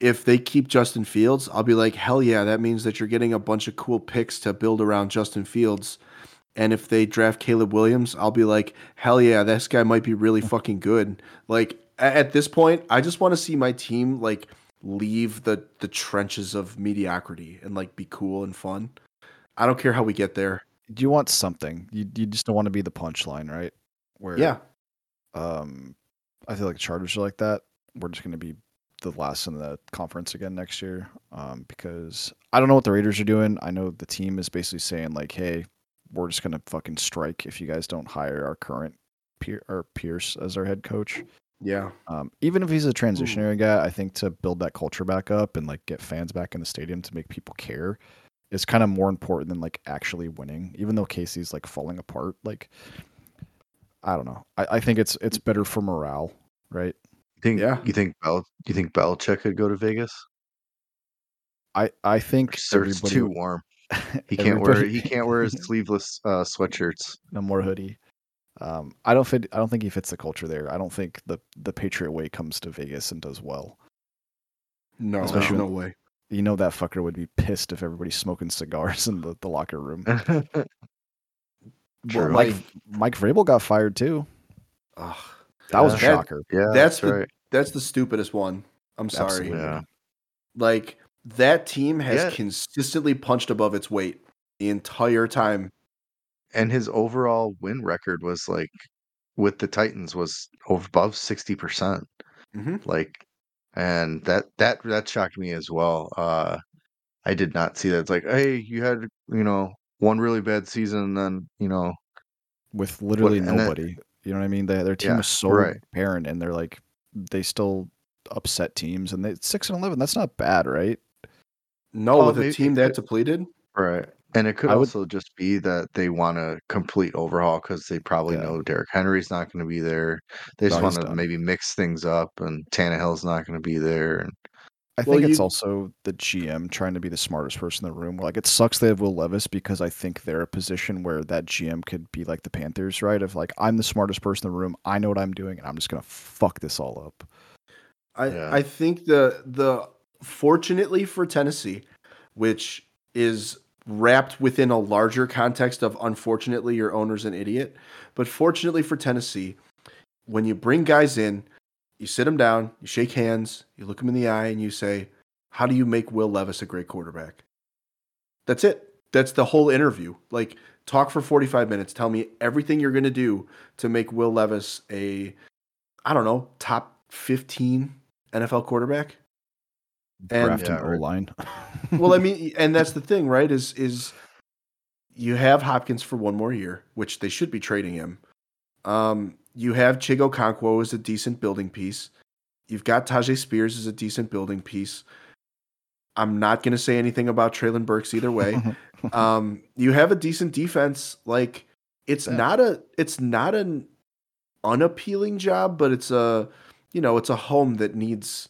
if they keep Justin Fields, I'll be like, hell yeah, that means that you're getting a bunch of cool picks to build around Justin Fields. And if they draft Caleb Williams, I'll be like, hell yeah, this guy might be really fucking good. Like at this point, I just want to see my team like leave the the trenches of mediocrity and like be cool and fun. I don't care how we get there. Do you want something? You you just don't want to be the punchline, right? Where Yeah. um, I feel like Chargers are like that. We're just going to be the last in the conference again next year um, because I don't know what the Raiders are doing. I know the team is basically saying like, "Hey, we're just going to fucking strike if you guys don't hire our current Pier- or Pierce as our head coach." Yeah. Um, even if he's a transitionary guy, I think to build that culture back up and like get fans back in the stadium to make people care is kind of more important than like actually winning. Even though Casey's like falling apart, like I don't know. I, I think it's it's better for morale, right? You think? Yeah. You think Bel? You think Belichick could go to Vegas? I I think it's too warm. He can't wear. He can't wear his sleeveless uh, sweatshirts. no more hoodie. Um, I don't fit. I don't think he fits the culture there. I don't think the the Patriot way comes to Vegas and does well. No, Especially no when- way. You know that fucker would be pissed if everybody's smoking cigars in the, the locker room. Well, Mike like, Mike Vrabel got fired too. ugh, That was a Yeah. That- shocker. yeah, That's that's, the- right. that's the stupidest one. I'm sorry. Yeah, Like that team has Yeah. consistently punched above its weight the entire time. And his overall win record was like with the Titans was above sixty percent. Mhm. Like, and that that that shocked me as well. Uh, I did not see that. It's like, hey, you had you know one really bad season, and then you know with literally and then- nobody. you know what I mean? They, their team Yeah, was so right. barren, and they're like they still upset teams, and they six and eleven. That's not bad, right? No, Well, with a team that depleted. Right. And it could I would- also just be that they want a complete overhaul because they probably Yeah. know Derrick Henry's not going to be there. They just No, want to maybe mix things up, and Tannehill's not going to be there. And I Well, think it's you- also the GM trying to be the smartest person in the room. Like it sucks they have Will Levis because I think they're a position where that GM could be like the Panthers, right? Of like I'm the smartest person in the room, I know what I'm doing, and I'm just gonna fuck this all up. I Yeah. I think the the fortunately for Tennessee, which is wrapped within a larger context of unfortunately your owner's an idiot, but fortunately for Tennessee, when you bring guys in, you sit them down, you shake hands, you look them in the eye, and you say, "How do you make Will Levis a great quarterback?" That's it. That's the whole interview. Like talk for 45 minutes, tell me everything you're going to do to make Will Levis a I don't know, top 15 NFL quarterback. And- Draft Yeah, an. O line. well, I mean, and that's the thing, right? Is is you have Hopkins for one more year, which they should be trading him. Um, you have Chig Okonkwo as a decent building piece. You've got Tyjae Spears as a decent building piece. I'm not going to say anything about Treylon Burks either way. um, you have a decent defense. Like it's Yeah. not a it's not an unappealing job, but it's a you know it's a home that needs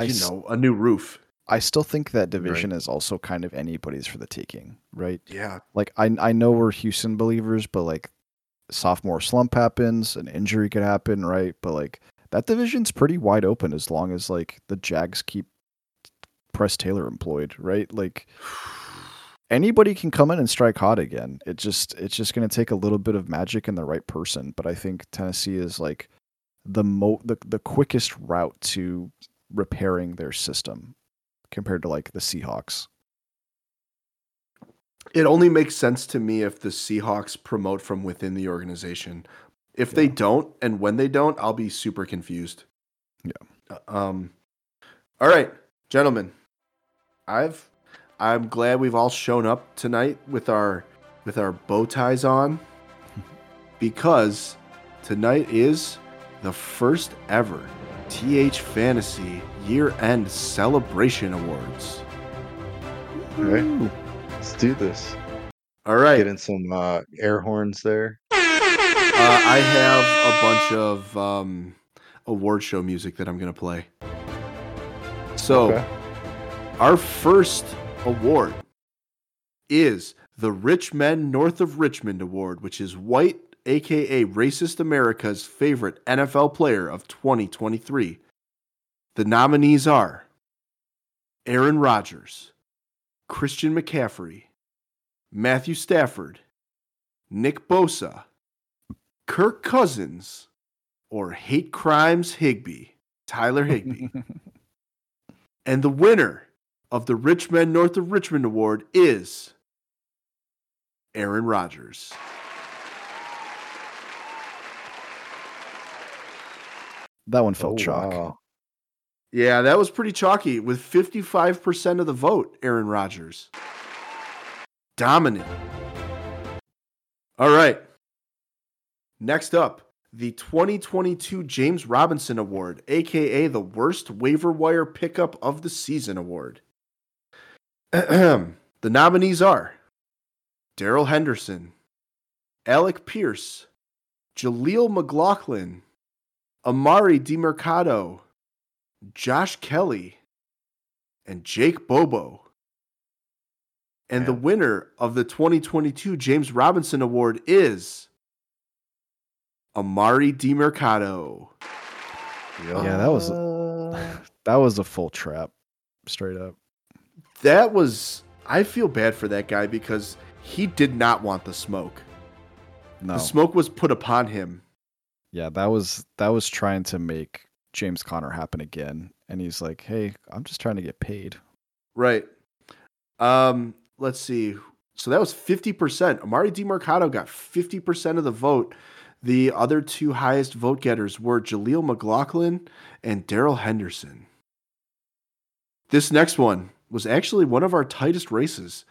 I you s- know a new roof. I still think that division is also kind of anybody's for the taking, right? Yeah, Like I I know we're Houston believers, but like sophomore slump happens, an injury could happen, right? But like that division's pretty wide open as long as like the Jags keep Press Taylor employed, right? Like anybody can come in and strike hot again. It just it's just going to take a little bit of magic and the right person. But I think Tennessee is like the mo the, the quickest route to repairing their system compared to like the Seahawks. It only makes sense to me if the Seahawks promote from within the organization. If they don't, and when they don't, I'll be super confused. Yeah. Um. All right, gentlemen. I've. I'm glad we've all shown up tonight with our with our bow ties on, because tonight is the first ever TH Fantasy Year End Celebration Awards. Okay. Let's do this. All right. Get in some uh, air horns there. Uh, I have a bunch of um, award show music that I'm going to play. So, Okay. our first award is the Rich Men North of Richmond Award, which is white, aka Racist America's favorite NFL player of 2023. The nominees are Aaron Rodgers, Christian McCaffrey, Matthew Stafford, Nick Bosa, Kirk Cousins, or Hate Crimes Higbee, Tyler Higbee. and the winner of the Rich Men North of Richmond Award is Aaron Rodgers. That one felt Oh, chalk. wow. Yeah, that was pretty chalky with 55% of the vote, Aaron Rodgers. Dominant. All right. Next up, the 2022 James Robinson Award, aka the worst waiver wire pickup of the season award. the nominees are Darrell Henderson, Alec Pierce, Jaleel McLaughlin, Emari Demercado, Josh Kelley, and Jake Bobo. And the winner of the 2022 James Robinson Award is Emari Demercado. Yeah, that was uh. that was a full trap, straight up. That was I feel bad for that guy because he did not want the smoke. No, The smoke was put upon him. Yeah, that was that was trying to make James Conner happen again, and he's like, "Hey, I'm just trying to get paid." Right. Um, let's see. So that was 50%. Emari Demercado got 50% of the vote. The other two highest vote getters were Jaleel McLaughlin and Darrell Henderson. This next one was actually one of our tightest races.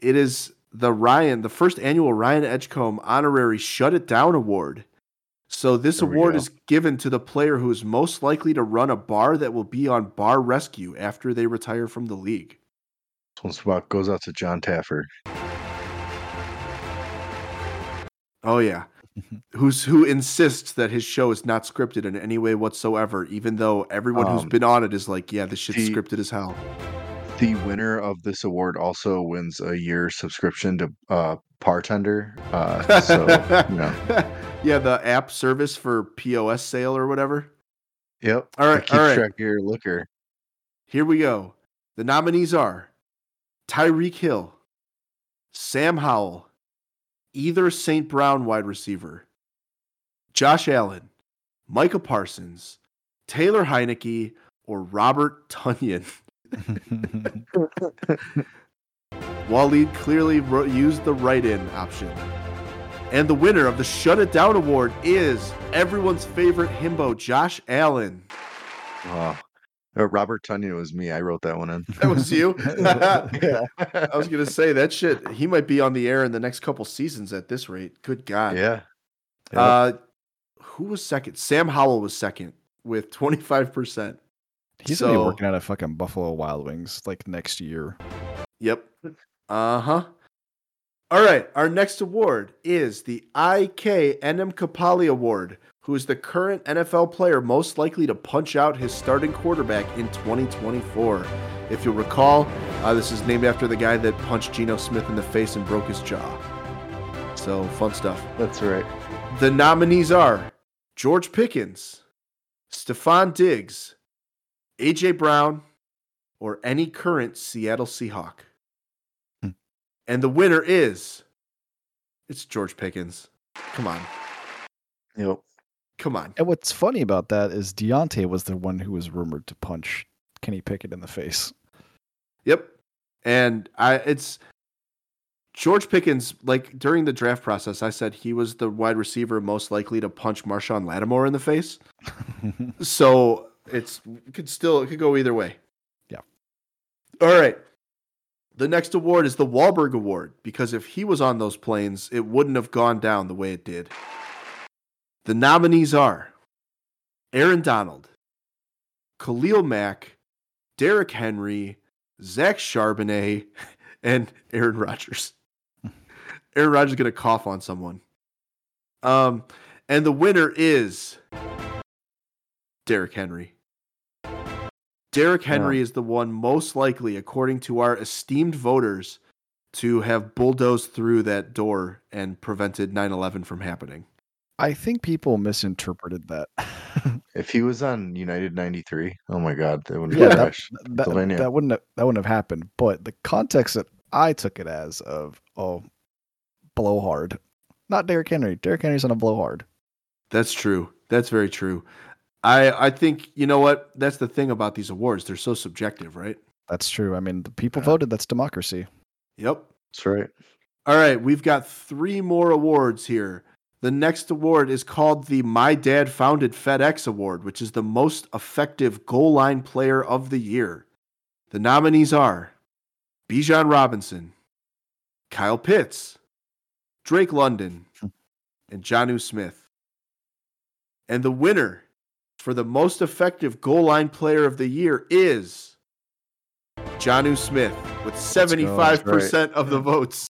It is the Ryan, the first annual Ryan Edgecombe Honorary Shut It Down Award. So this There award is given to the player who is most likely to run a bar that will be on bar rescue after they retire from the league. This one's about goes out to John Taffer. Oh yeah. Who's who insists that his show is not scripted in any way whatsoever, even though everyone who's um, been on it is like, yeah, this shit's the- scripted as hell. The winner of this award also wins a year subscription to uh, Partender. Uh, so you know, yeah, the app service for POS sale or whatever. yep. All right, keeps all right. track of your liquor. Here we go. The nominees are Tyreek Hill, Sam Howell, either St. Brown wide receiver, Josh Allen, Micah Parsons, Taylor Heinicke, or Robert Tonyan. Waleed clearly ro- used the write in option. And the winner of the Shut It Down Award is everyone's favorite himbo, Josh Allen. Wow. Uh, Robert Tonyan was me. I wrote that one in. That was you? yeah. I was gonna say that shit. He might be on the air in the next couple seasons at this rate. Good God. Yeah. Yep. Uh, who was second? Sam Howell was second with twenty five percent. He's gonna be So- working at a fucking Buffalo Wild Wings like next year. Yep. Uh huh. All right. Our next award is the IK Enemkpali Award, who is the current NFL player most likely to punch out his starting quarterback in 2024. If you'll recall, uh, this is named after the guy that punched Geno Smith in the face and broke his jaw. So fun stuff. That's right. The nominees are George Pickens, Stefon Diggs, AJ Brown, or any current Seattle Seahawk. Hmm. And the winner is it's George Pickens. Come on. Yep. Come on. And what's funny about that is Diontae was the one who was rumored to punch Kenny Pickett in the face. Yep. And I it's George Pickens, like during the draft process, I said he was the wide receiver most likely to punch Marshon Lattimore in the face. so it's it could still it could go either way. Yeah. All right. The next award is the Wahlberg Award because if he was on those planes, it wouldn't have gone down the way it did. The nominees are Aaron Donald, Khalil Mack, Derrick Henry, Zach Charbonnet, and Aaron Rodgers. Aaron Rodgers is going to cough on someone. Um, and the winner is Derrick Henry. Derrick Henry is the one most likely, according to our esteemed voters, to have bulldozed through that door and prevented 9 11 from happening. I think people misinterpreted that. If he was on United 93, oh my God, that wouldn't yeah, that, that, that, wouldn't have, that wouldn't have happened. But the context that I took it as of oh, blowhard, not Derrick Henry. Derrick Henry's on a blowhard. That's true. That's very true. I I think you know what? That's the thing about these awards. They're so subjective, right? That's true. I mean, the people Yeah. voted. That's democracy. Yep. That's right. All right, we've got three more awards here. The next award is called the My Dad Founded FedEx Award, which is the most effective goal line player of the year. The nominees are Bijan Robinson, Kyle Pitts, Drake London, hmm. and Jonnu Smith. And the winner for the most effective goal line player of the year is Jonnu Smith with 75% of the votes.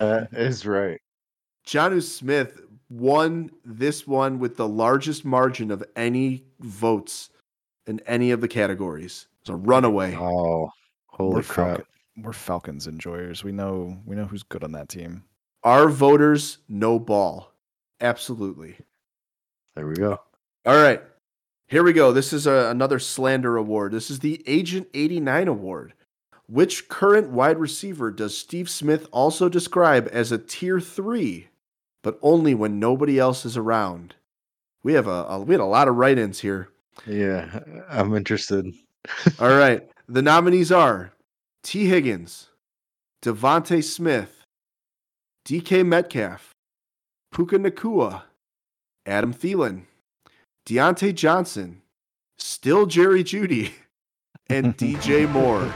That is right. Jonnu Smith won this one with the largest margin of any votes in any of the categories. It's a runaway. Oh, holy we're, crap. Falcon, we're Falcons enjoyers. We know we know who's good on that team. Our voters no ball. Absolutely. There we go. All right. Here we go. This is a, another slander award. This is the Agent 89 award. Which current wide receiver does Steve Smith also describe as a tier 3, but only when nobody else is around? We have a, a we had a lot of write-ins here. Yeah, I'm interested. All right. The nominees are Tee Higgins, DeVonta Smith, DK Metcalf, Puka Nacua, Adam Thielen, Diontae Johnson, still Jerry Jeudy, and DJ Moore.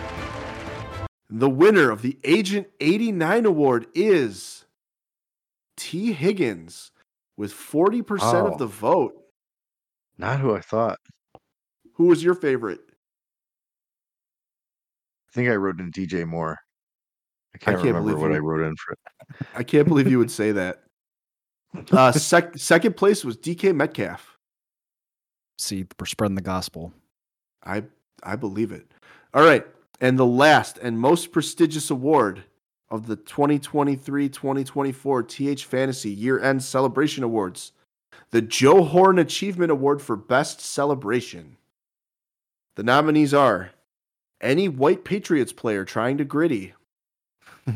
The winner of the Agent 89 award is Tee Higgins with 40% Oh. of the vote. Not who I thought. Who was your favorite? I think I wrote in DJ Moore. I can't, can't remember believe what you- I wrote in for it. I can't believe you would say that. Uh, sec- second place was DK Metcalf. See, we're spreading the gospel. I I believe it. All right, and the last and most prestigious award of the 2023-2024 TH Fantasy Year-End Celebration Awards, the Joe Horn Achievement Award for Best Celebration. The nominees are any white Patriots player trying to gritty,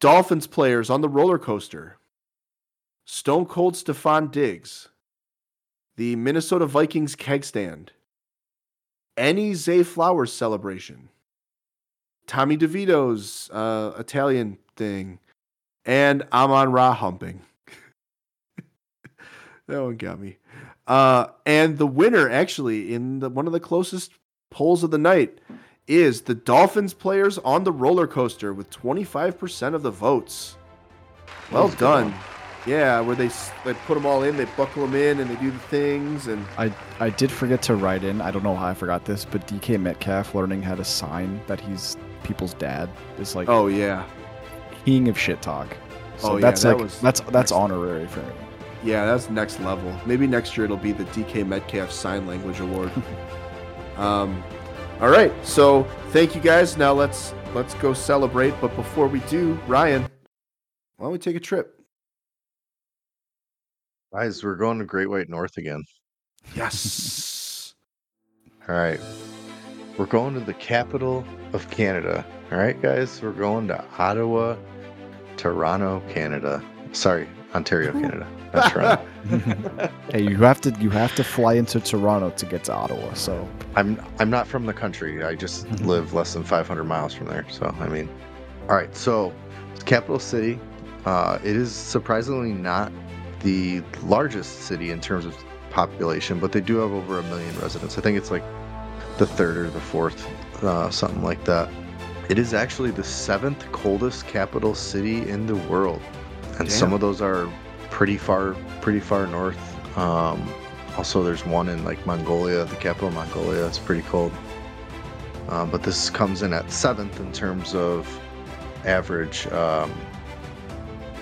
Dolphins players on the roller coaster, Stone Cold Stefon Diggs, the Minnesota Vikings keg stand, any Zay Flowers celebration, Tommy DeVito's uh, Italian thing, and Amon Ra humping. that one got me. Uh, and the winner, actually, in the, one of the closest polls of the night, is the Dolphins players on the roller coaster with 25% of the votes. Well That was a good one. done. Yeah, where they they put them all in, they buckle them in, and they do the things, and I I did forget to write in. I don't know how I forgot this, but DK Metcalf learning how to sign that he's people's dad is like oh yeah, king of shit talk. So Oh, yeah, that's that like was that's that's next- honorary for me. yeah, that's next level. Maybe next year it'll be the DK Metcalf Sign Language Award. um, all right, so thank you guys. Now let's let's go celebrate. But before we do, Ryan, why don't we take a trip? Guys, we're going to Great White North again. Yes. All right. We're going to the capital of Canada. All right, guys. We're going to Ottawa, Toronto, Canada. Sorry, Ontario, Canada. Not Toronto. Hey, you have to you have to fly into Toronto to get to Ottawa. So I'm I'm not from the country. I just live less than 500 miles from there. So I mean, all right. So capital city. Uh, it is surprisingly not the largest city in terms of population, but they do have over a million residents. I think it's like the third or the fourth, uh, something like that. It is actually the seventh coldest capital city in the world, and some of those are pretty far, pretty far north. Um, also, there's one in like Mongolia, the capital of Mongolia. It's pretty cold. Um, but this comes in at seventh in terms of average um,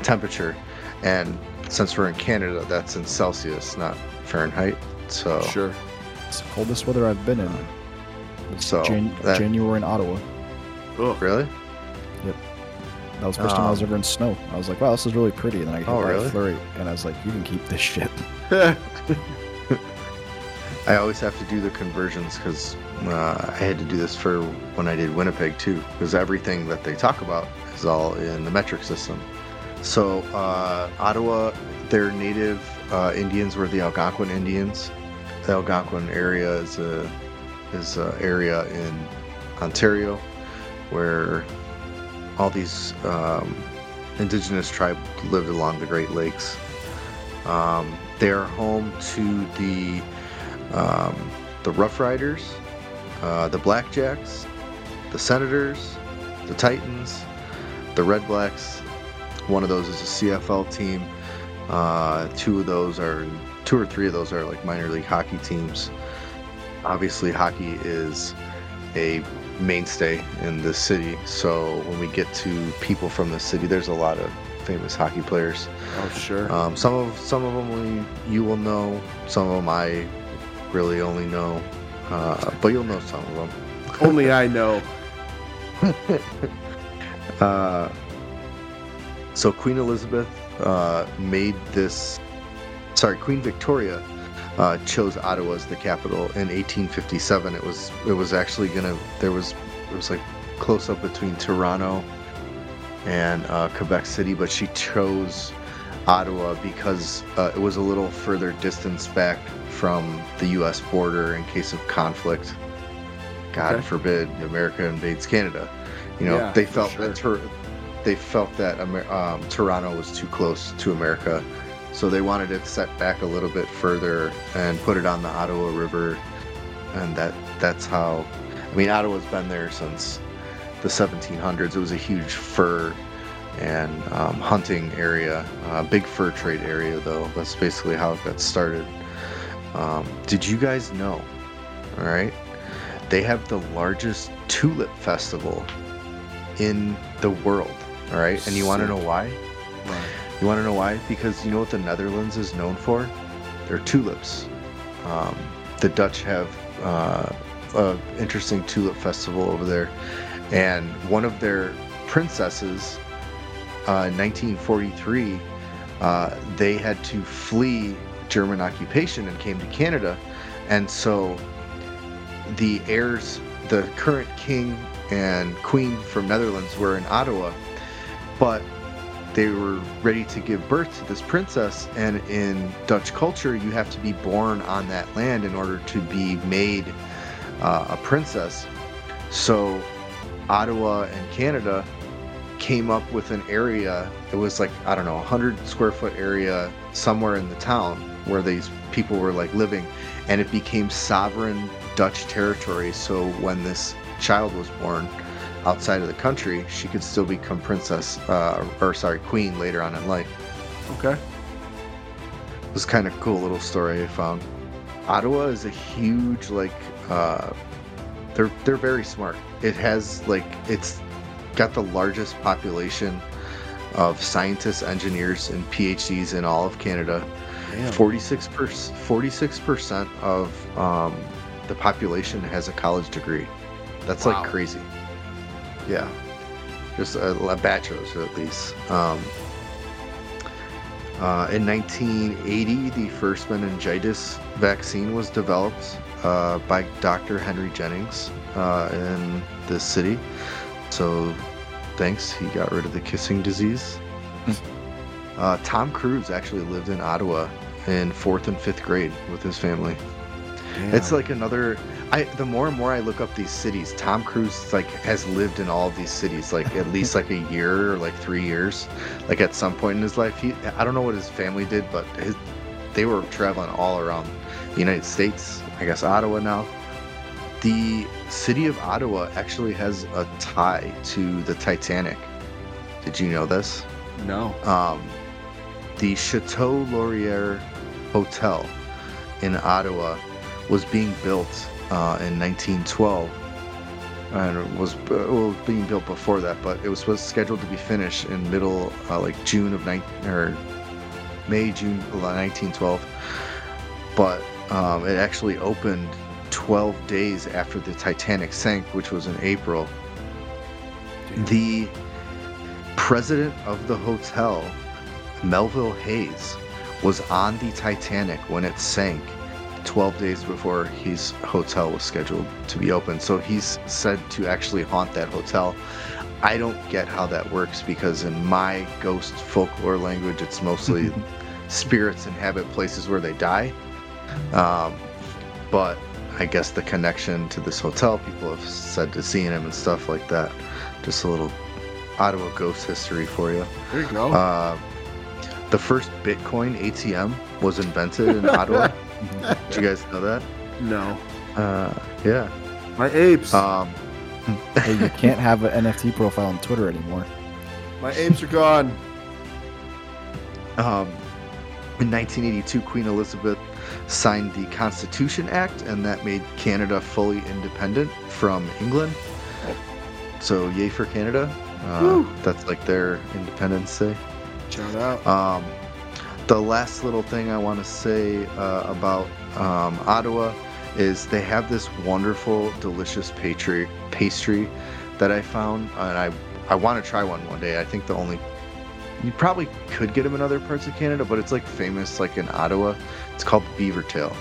temperature, and since we're in Canada, that's in Celsius, not Fahrenheit. So, Sure. it's the coldest weather I've been in. It's So, Jan- that- January in Ottawa. Oh, really, Yep. That was the first time I was Um, ever in snow. I was like, wow, this is really pretty. And then I hit Oh, that really? flurry, and I was like, you can keep this shit. I always have to do the conversions because uh, I had to do this for when I did Winnipeg too, because everything that they talk about is all in the metric system. So uh, Ottawa, their native uh, Indians were the Algonquin Indians. The Algonquin area is a is a area in Ontario where all these um, indigenous tribes lived along the Great Lakes. Um, they are home to the um, the Rough Riders, uh, the Blackjacks, the Senators, the Titans, the Red Blacks. One of those is a CFL team. Uh, two of those are, two or three of those are like minor league hockey teams. Obviously, hockey is a mainstay in the city. So when we get to people from the city, there's a lot of famous hockey players. oh, sure. Um, some of some of them we, you will know. Some of them I really only know, uh, but you'll know some of them. Only I know. Uh, so Queen Elizabeth uh, made this. Sorry, Queen Victoria uh, chose Ottawa as the capital in 1857. It was it was actually gonna there was it was like close up between Toronto and uh, Quebec City, but she chose Ottawa because uh, it was a little further distance back from the U.S. border in case of conflict. God Okay. forbid America invades Canada. You know, Yeah, they felt sure. that Tor- they felt that Amer- um, Toronto was too close to America, so they wanted it set back a little bit further and put it on the Ottawa River, and that that's how. I mean, Ottawa's been there since the 1700s. It was a huge fur and um, hunting area, uh, big fur trade area, though. That's basically how it got started. Um, did you guys know? All right, they have the largest tulip festival in the world. All right, and you want to know why? You want to know why? Because you know what the Netherlands is known for? Their tulips. Um, the Dutch have uh, a interesting tulip festival over there, and one of their princesses, uh, in 1943, uh, they had to flee German occupation and came to Canada, and so the heirs, the current king and queen from Netherlands, were in Ottawa, but they were ready to give birth to this princess and in dutch culture you have to be born on that land in order to be made uh, a princess. So ottawa and canada came up with an area it was like i don't know 100 square foot area somewhere in the town where these people were like living and it became sovereign dutch territory. So when this child was born outside of the country, she could still become princess, uh, or sorry, queen later on in life. Okay. It was kind of cool little story I found. Ottawa is a huge like, uh, they're they're very smart. It has like it's got the largest population of scientists, engineers, and PhDs in all of Canada. 46 percent of um, the population has a college degree. That's Wow. like crazy. Yeah, just a, a bachelor's at least. Um, uh, in 1980, the first meningitis vaccine was developed uh, by Dr. Henry Jennings uh, in this city. So, thanks, he got rid of the kissing disease. Uh, Tom Cruise actually lived in Ottawa in fourth and fifth grade with his family. It's like another. I the more and more I look up these cities, Tom Cruise like has lived in all of these cities like at least like a year or like three years. Like at some point in his life, he I don't know what his family did, but his, they were traveling all around the United States. I guess Ottawa now. The city of Ottawa actually has a tie to the Titanic. Did you know this? no. um, the Chateau Laurier Hotel in Ottawa was being built uh, in 1912. And it was, uh, well, being built before that, but it was, was scheduled to be finished in middle, uh, like June of 19, or May, June 1912. But um, it actually opened 12 days after the Titanic sank, which was in April. Damn. The president of the hotel, Melville Hays, was on the Titanic when it sank 12 days before his hotel was scheduled to be open. So he's said to actually haunt that hotel. I don't get how that works because in my ghost folklore language, it's mostly spirits inhabit places where they die. Um, but I guess the connection to this hotel, people have said to seeing him and stuff like that. Just a little Ottawa ghost history for you. there you go. Uh, the first Bitcoin ATM was invented in Ottawa. Did you guys know that? no. Uh, yeah. My apes. Um, Hey, you can't have an NFT profile on Twitter anymore. My apes are gone. um, in 1982, Queen Elizabeth signed the Constitution Act, and that made Canada fully independent from England. So, yay for Canada. Uh, that's like their Independence Day. Shout out. Um, the last little thing I want to say uh, about um, Ottawa is they have this wonderful, delicious pastry pastry that I found, and I I want to try one one day. I think the only you probably could get them in other parts of Canada, but it's like famous like in Ottawa. It's called beaver tail,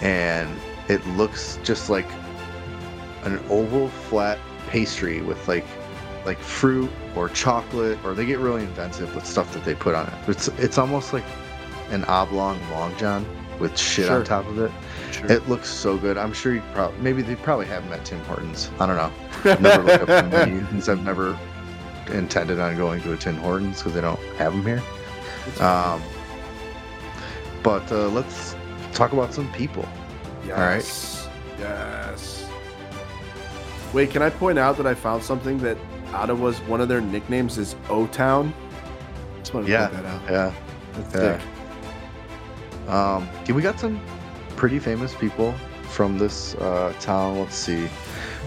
and it looks just like an oval flat pastry with like like fruit or chocolate, or they get really inventive with stuff that they put on it. It's it's almost like an oblong long john with shit Sure. on top of it. Sure. It looks so good. I'm sure you probably maybe they probably have them at Tim Hortons. I don't know. I've never looked up the menu since I've never intended on going to a Tim Hortons because they don't have them here. Um, but uh, let's talk about some people. yes. Yes. Wait, can I point out that I found something that Ottawa's one of their nicknames is O Town? Just to Yeah. point that out. Yeah. That's Yeah. thick. Um, yeah, we got some pretty famous people from this uh, town. Let's see.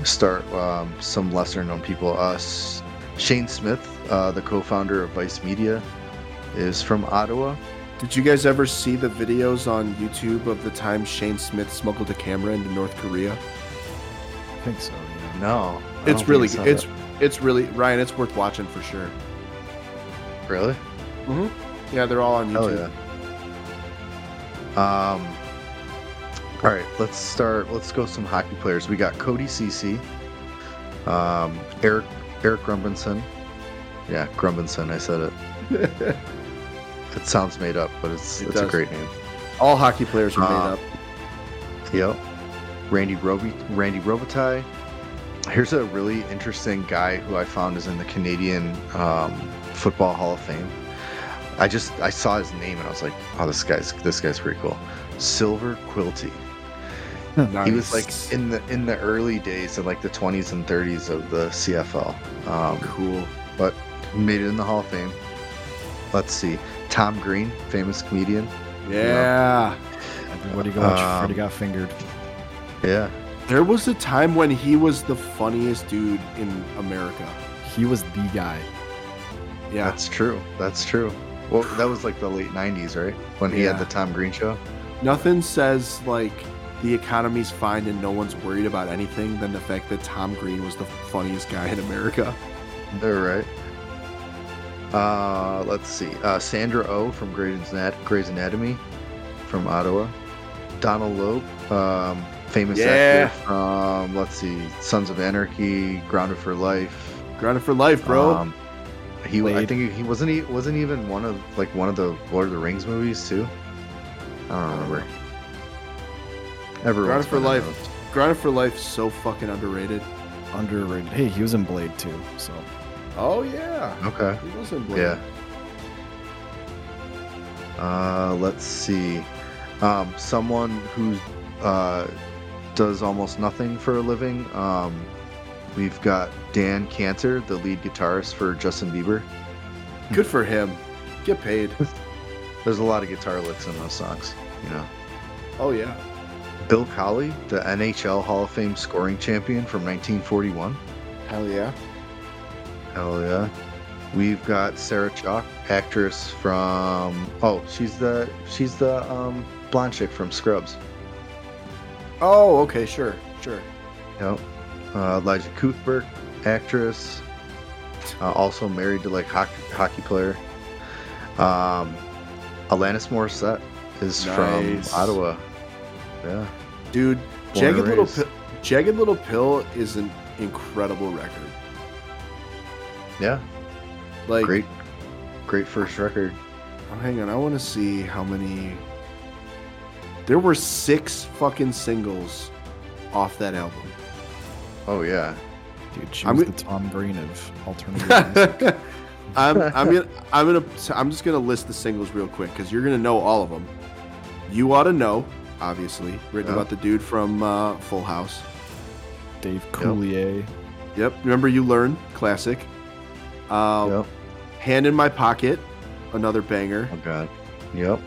Start um, some lesser known people. Us, Shane Smith, uh, the co-founder of Vice Media, is from Ottawa. Did you guys ever see the videos on YouTube of the time Shane Smith smuggled a camera into North Korea? I think so. Yeah. No, I It's really think I good. saw It's really Ryan. It's worth watching for sure. really. Mm-hmm. Yeah, they're all on YouTube. yeah. Um. All right, let's start. Let's go some hockey players. We got Cody Cece, um, Eric Eric Grumbinson. Yeah, Grumbinson. I said it. It sounds made up, but it's It it's a great name. all hockey players are made Uh, up. Yep. Randy Roby, Randy Robitaille. Here's a really interesting guy who I found is in the Canadian um, Football Hall of Fame. I just I saw his name and I was like, oh, this guy's this guy's pretty cool. Silver Quilty. He was like in the in the early days of like the 20s and 30s of the CFL. Um, cool. but made it in the Hall of Fame. Let's see. Tom Green, famous comedian. Yeah. Everybody go watch Um, Freddy Got Fingered. Yeah. There was a time when he was the funniest dude in America. He was the guy. Yeah. That's true. That's true. Well, that was like the late '90s, right? When he Yeah. had the Tom Green show. Nothing says like the economy's fine and no one's worried about anything than the fact that Tom Green was the funniest guy in America. They're right. Uh, let's see. Uh, Sandra O oh from Grey's, Anat- Grey's Anatomy from Ottawa. Donal Logue, um, famous Yeah. actor from let's see, Sons of Anarchy, Grounded for Life. Grounded for life, bro. Um, he, I think he wasn't. He wasn't even one of like one of the Lord of the Rings movies too. I don't remember. Everyone's Grounded for Life. those. Grounded for life, so fucking underrated. Underrated. Hey, he was in Blade too. So Oh yeah, Okay. he was in Blade. Yeah. Uh, let's see. Um, someone who's uh, does almost nothing for a living. Um, we've got Dan Kanter, the lead guitarist for Justin Bieber. Good for him. Get paid. There's a lot of guitar licks in those songs, you know. Oh yeah. Bill Cowley, the NHL Hall of Fame scoring champion from 1941. Hell yeah. Hell yeah. We've got Sarah Chalk, actress from oh, she's the she's the um blonde chick from Scrubs. Oh, okay, sure, sure. Yep. Uh, Elisha Cuthbert, actress, uh, also married to like hockey hockey player. Um, Alanis Morissette is Nice. from Ottawa. Yeah. Dude, Born Jagged Little. Pill, Jagged Little Pill is an incredible record. Yeah. Like, Great. Great first record. oh, hang on, I want to see how many. There were six fucking singles off that album. Oh yeah. dude, she I'm was go- the Tom Green of alternative music. I'm I'm gonna I'm gonna I'm just gonna list the singles real quick because you're gonna know all of them. You ought to know, obviously, written Yeah. about the dude from uh, Full House. Dave Coulier. Yep, remember you learn classic. Um, Yep. Hand in my pocket, another banger. Oh god. Yep.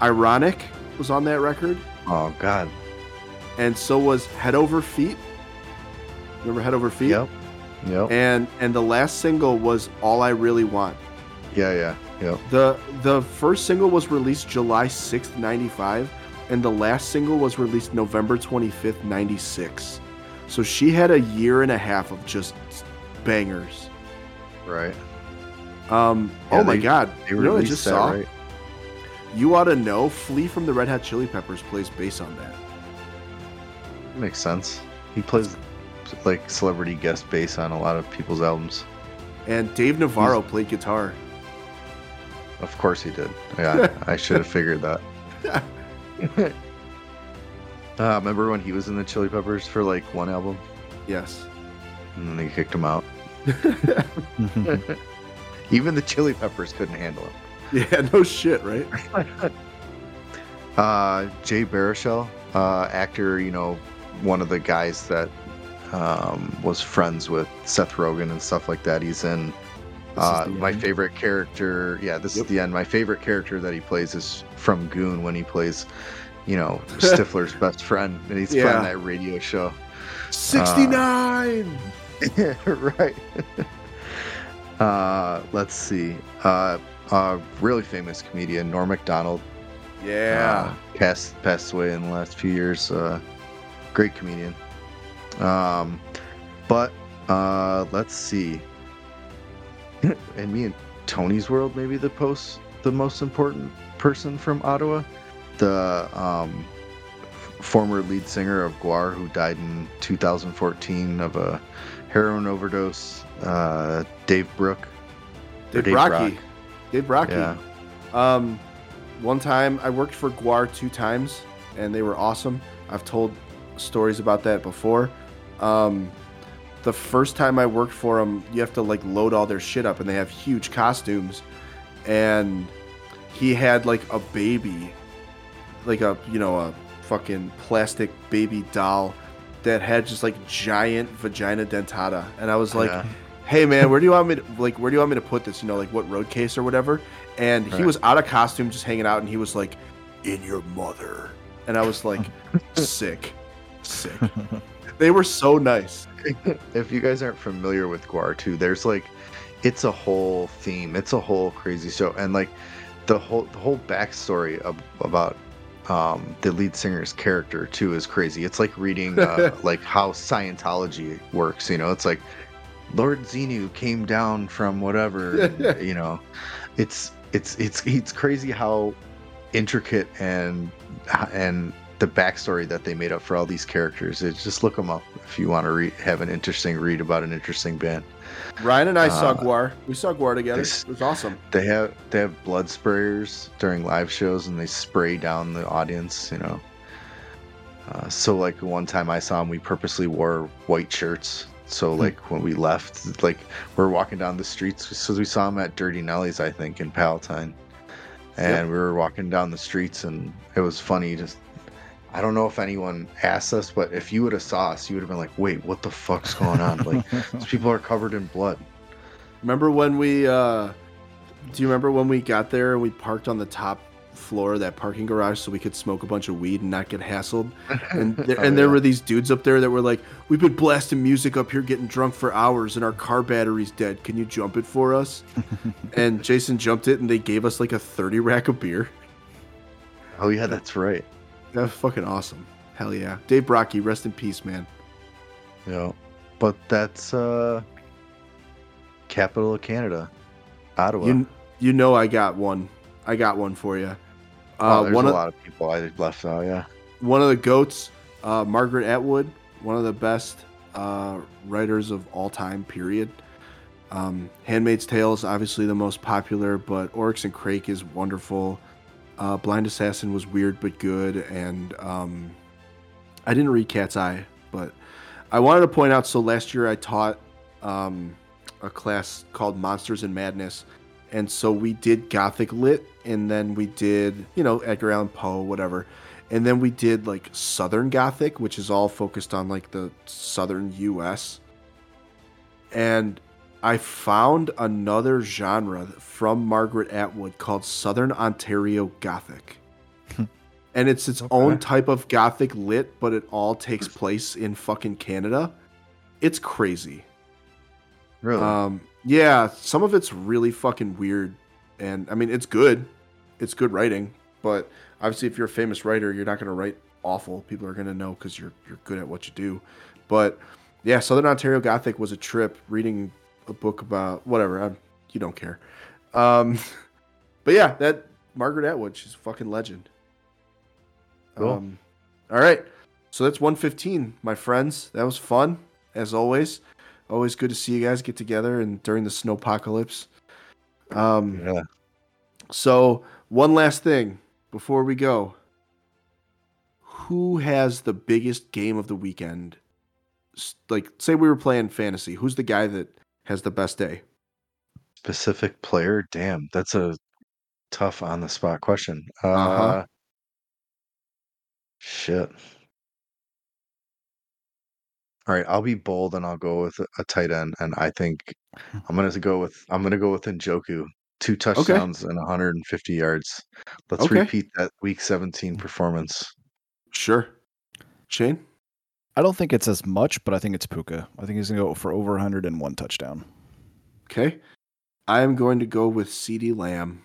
Ironic was on that record, Oh god. and so was Head Over Feet. Remember Head Over Feet? Yep. Yep. And and the last single was All I Really Want. Yeah, yeah. Yep. The the first single was released July 6th, 95, and the last single was released November 25th, 96. So she had a year and a half of just bangers. Right. Um Yeah, oh my god. They You know I just that, saw? right? You ought to know Flea from the Red Hot Chili Peppers plays bass on that. Makes sense. He plays like celebrity guest bass on a lot of people's albums. And Dave Navarro played guitar. Of course he did. Yeah, I should have figured that. uh, remember when he was in the Chili Peppers for like one album, Yes. and then they kicked him out. Even the Chili Peppers couldn't handle him. Yeah, no shit, right? Uh, Jay Baruchel, uh, actor, you know, one of the guys that um, was friends with Seth Rogen and stuff like that. He's in uh, my end? favorite character. Yeah, this Yep. is the end. My favorite character that he plays is from Goon when he plays, you know, Stifler's best friend, and he's Yeah. playing that radio show. 69! Yeah, right. uh, let's see. Uh, really famous comedian Norm Macdonald yeah. uh, passed passed away in the last few years. Uh, great comedian. Um, but uh, let's see. and me and Tony's world, maybe the post the most important person from Ottawa, the um, f- former lead singer of GWAR, who died in 2014 of a heroin overdose. Uh, Dave Brook. Dave, Dave Rocky. Brock. Dave Rocky. Yeah. Um, one time I worked for GWAR two times, and they were awesome. I've told stories about that before. Um, the first time I worked for them, you have to like load all their shit up, and they have huge costumes. And he had like a baby, like a you know a fucking plastic baby doll that had just like giant vagina dentata, and I was like, Yeah. Hey man, where do you want me to like where do you want me to put this? You know, like what road case or whatever. And he was out of costume, just hanging out, and he was like, "In your mother," and I was like, "Sick, sick." They were so nice. if you guys aren't familiar with GWAR 2, there's like it's a whole theme. It's a whole crazy show. And like the whole the whole backstory of, about um, the lead singer's character too is crazy. It's like reading uh, like how Scientology works. You know, it's like Lord Xenu came down from whatever. you know, it's it's it's it's crazy how intricate and and the backstory that they made up for all these characters. It's just look them up if you want to read, have an interesting read about an interesting band. Ryan and I saw Uh, GWAR. We saw GWAR together. this- It was awesome. They have they have blood sprayers during live shows, and they spray down the audience. You know. Uh, so like one time I saw him, we purposely wore white shirts. So like when we left, like we're walking down the streets. So we saw him at Durty Nellie's, I think, in Palatine, and Yep. we were walking down the streets, and it was funny. Just I don't know if anyone asked us, but if you would have saw us, you would have been like, "Wait, what the fuck's going on?" Like these people are covered in blood. Remember when we? uh Do you remember when we got there and we parked on the top floor of that parking garage so we could smoke a bunch of weed and not get hassled? And there, Oh, and there yeah. were these dudes up there that were like, "We've been blasting music up here, getting drunk for hours, and our car battery's dead. Can you jump it for us?" and Jason jumped it, and they gave us like a thirty rack of beer. Oh yeah, that's right. That was fucking awesome. Hell yeah, Dave Brockie, rest in peace, man. Yeah, but that's uh capital of Canada, Ottawa. You you know I got one. I got one for you. Oh, Uh, there's one a of lot of people I left out. Yeah, one of the goats, uh, Margaret Atwood, one of the best uh, writers of all time. Period. Um, Handmaid's Tale is obviously the most popular, but Oryx and Crake is wonderful. Uh, Blind Assassin was weird but good, and um, I didn't read Cat's Eye, but I wanted to point out. So last year I taught um, a class called Monsters and Madness, and so we did Gothic lit, and then we did you know Edgar Allan Poe, whatever, and then we did like Southern Gothic, which is all focused on like the Southern U.S. And I found another genre from Margaret Atwood called Southern Ontario Gothic. and it's its own type of Gothic lit, but it all takes place in fucking Canada. It's crazy. really. Um, yeah, some of it's really fucking weird, and I mean it's good, it's good writing, but obviously if you're a famous writer, you're not gonna write awful. People are gonna know because you're you're good at what you do. But yeah, Southern Ontario Gothic was a trip. Reading a book about whatever, I'm, you don't care. Um, but yeah, that Margaret Atwood, she's a fucking legend. Cool. Um, all right, so that's 115, my friends. That was fun as always. Always good to see you guys get together and during the snowpocalypse. Um, yeah, so one last thing before we go. Who has the biggest game of the weekend? Like, say we were playing fantasy. Who's the guy that has the best day? specific player. Damn, that's a tough on the spot question. Uh, Uh-huh. Shit. All right, I'll be bold and I'll go with a- a tight end, and I think I'm gonna go with I'm gonna go with Njoku. Two touchdowns and 150 yards. Let's Okay. repeat that Week 17 mm. performance. Sure. Shane? I don't think it's as much, but I think it's Puka. I think he's gonna go for over 101 touchdown. Okay. I am going to go with CeeDee Lamb.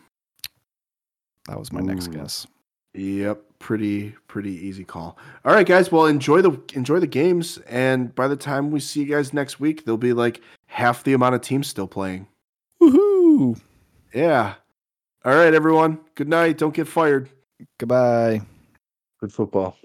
That was my next guess. Yep, pretty pretty easy call. All right, guys. Well, enjoy the enjoy the games, and by the time we see you guys next week, there'll be like half the amount of teams still playing. Woohoo! Yeah. All right, everyone. Good night. Don't get fired. Goodbye. Good football.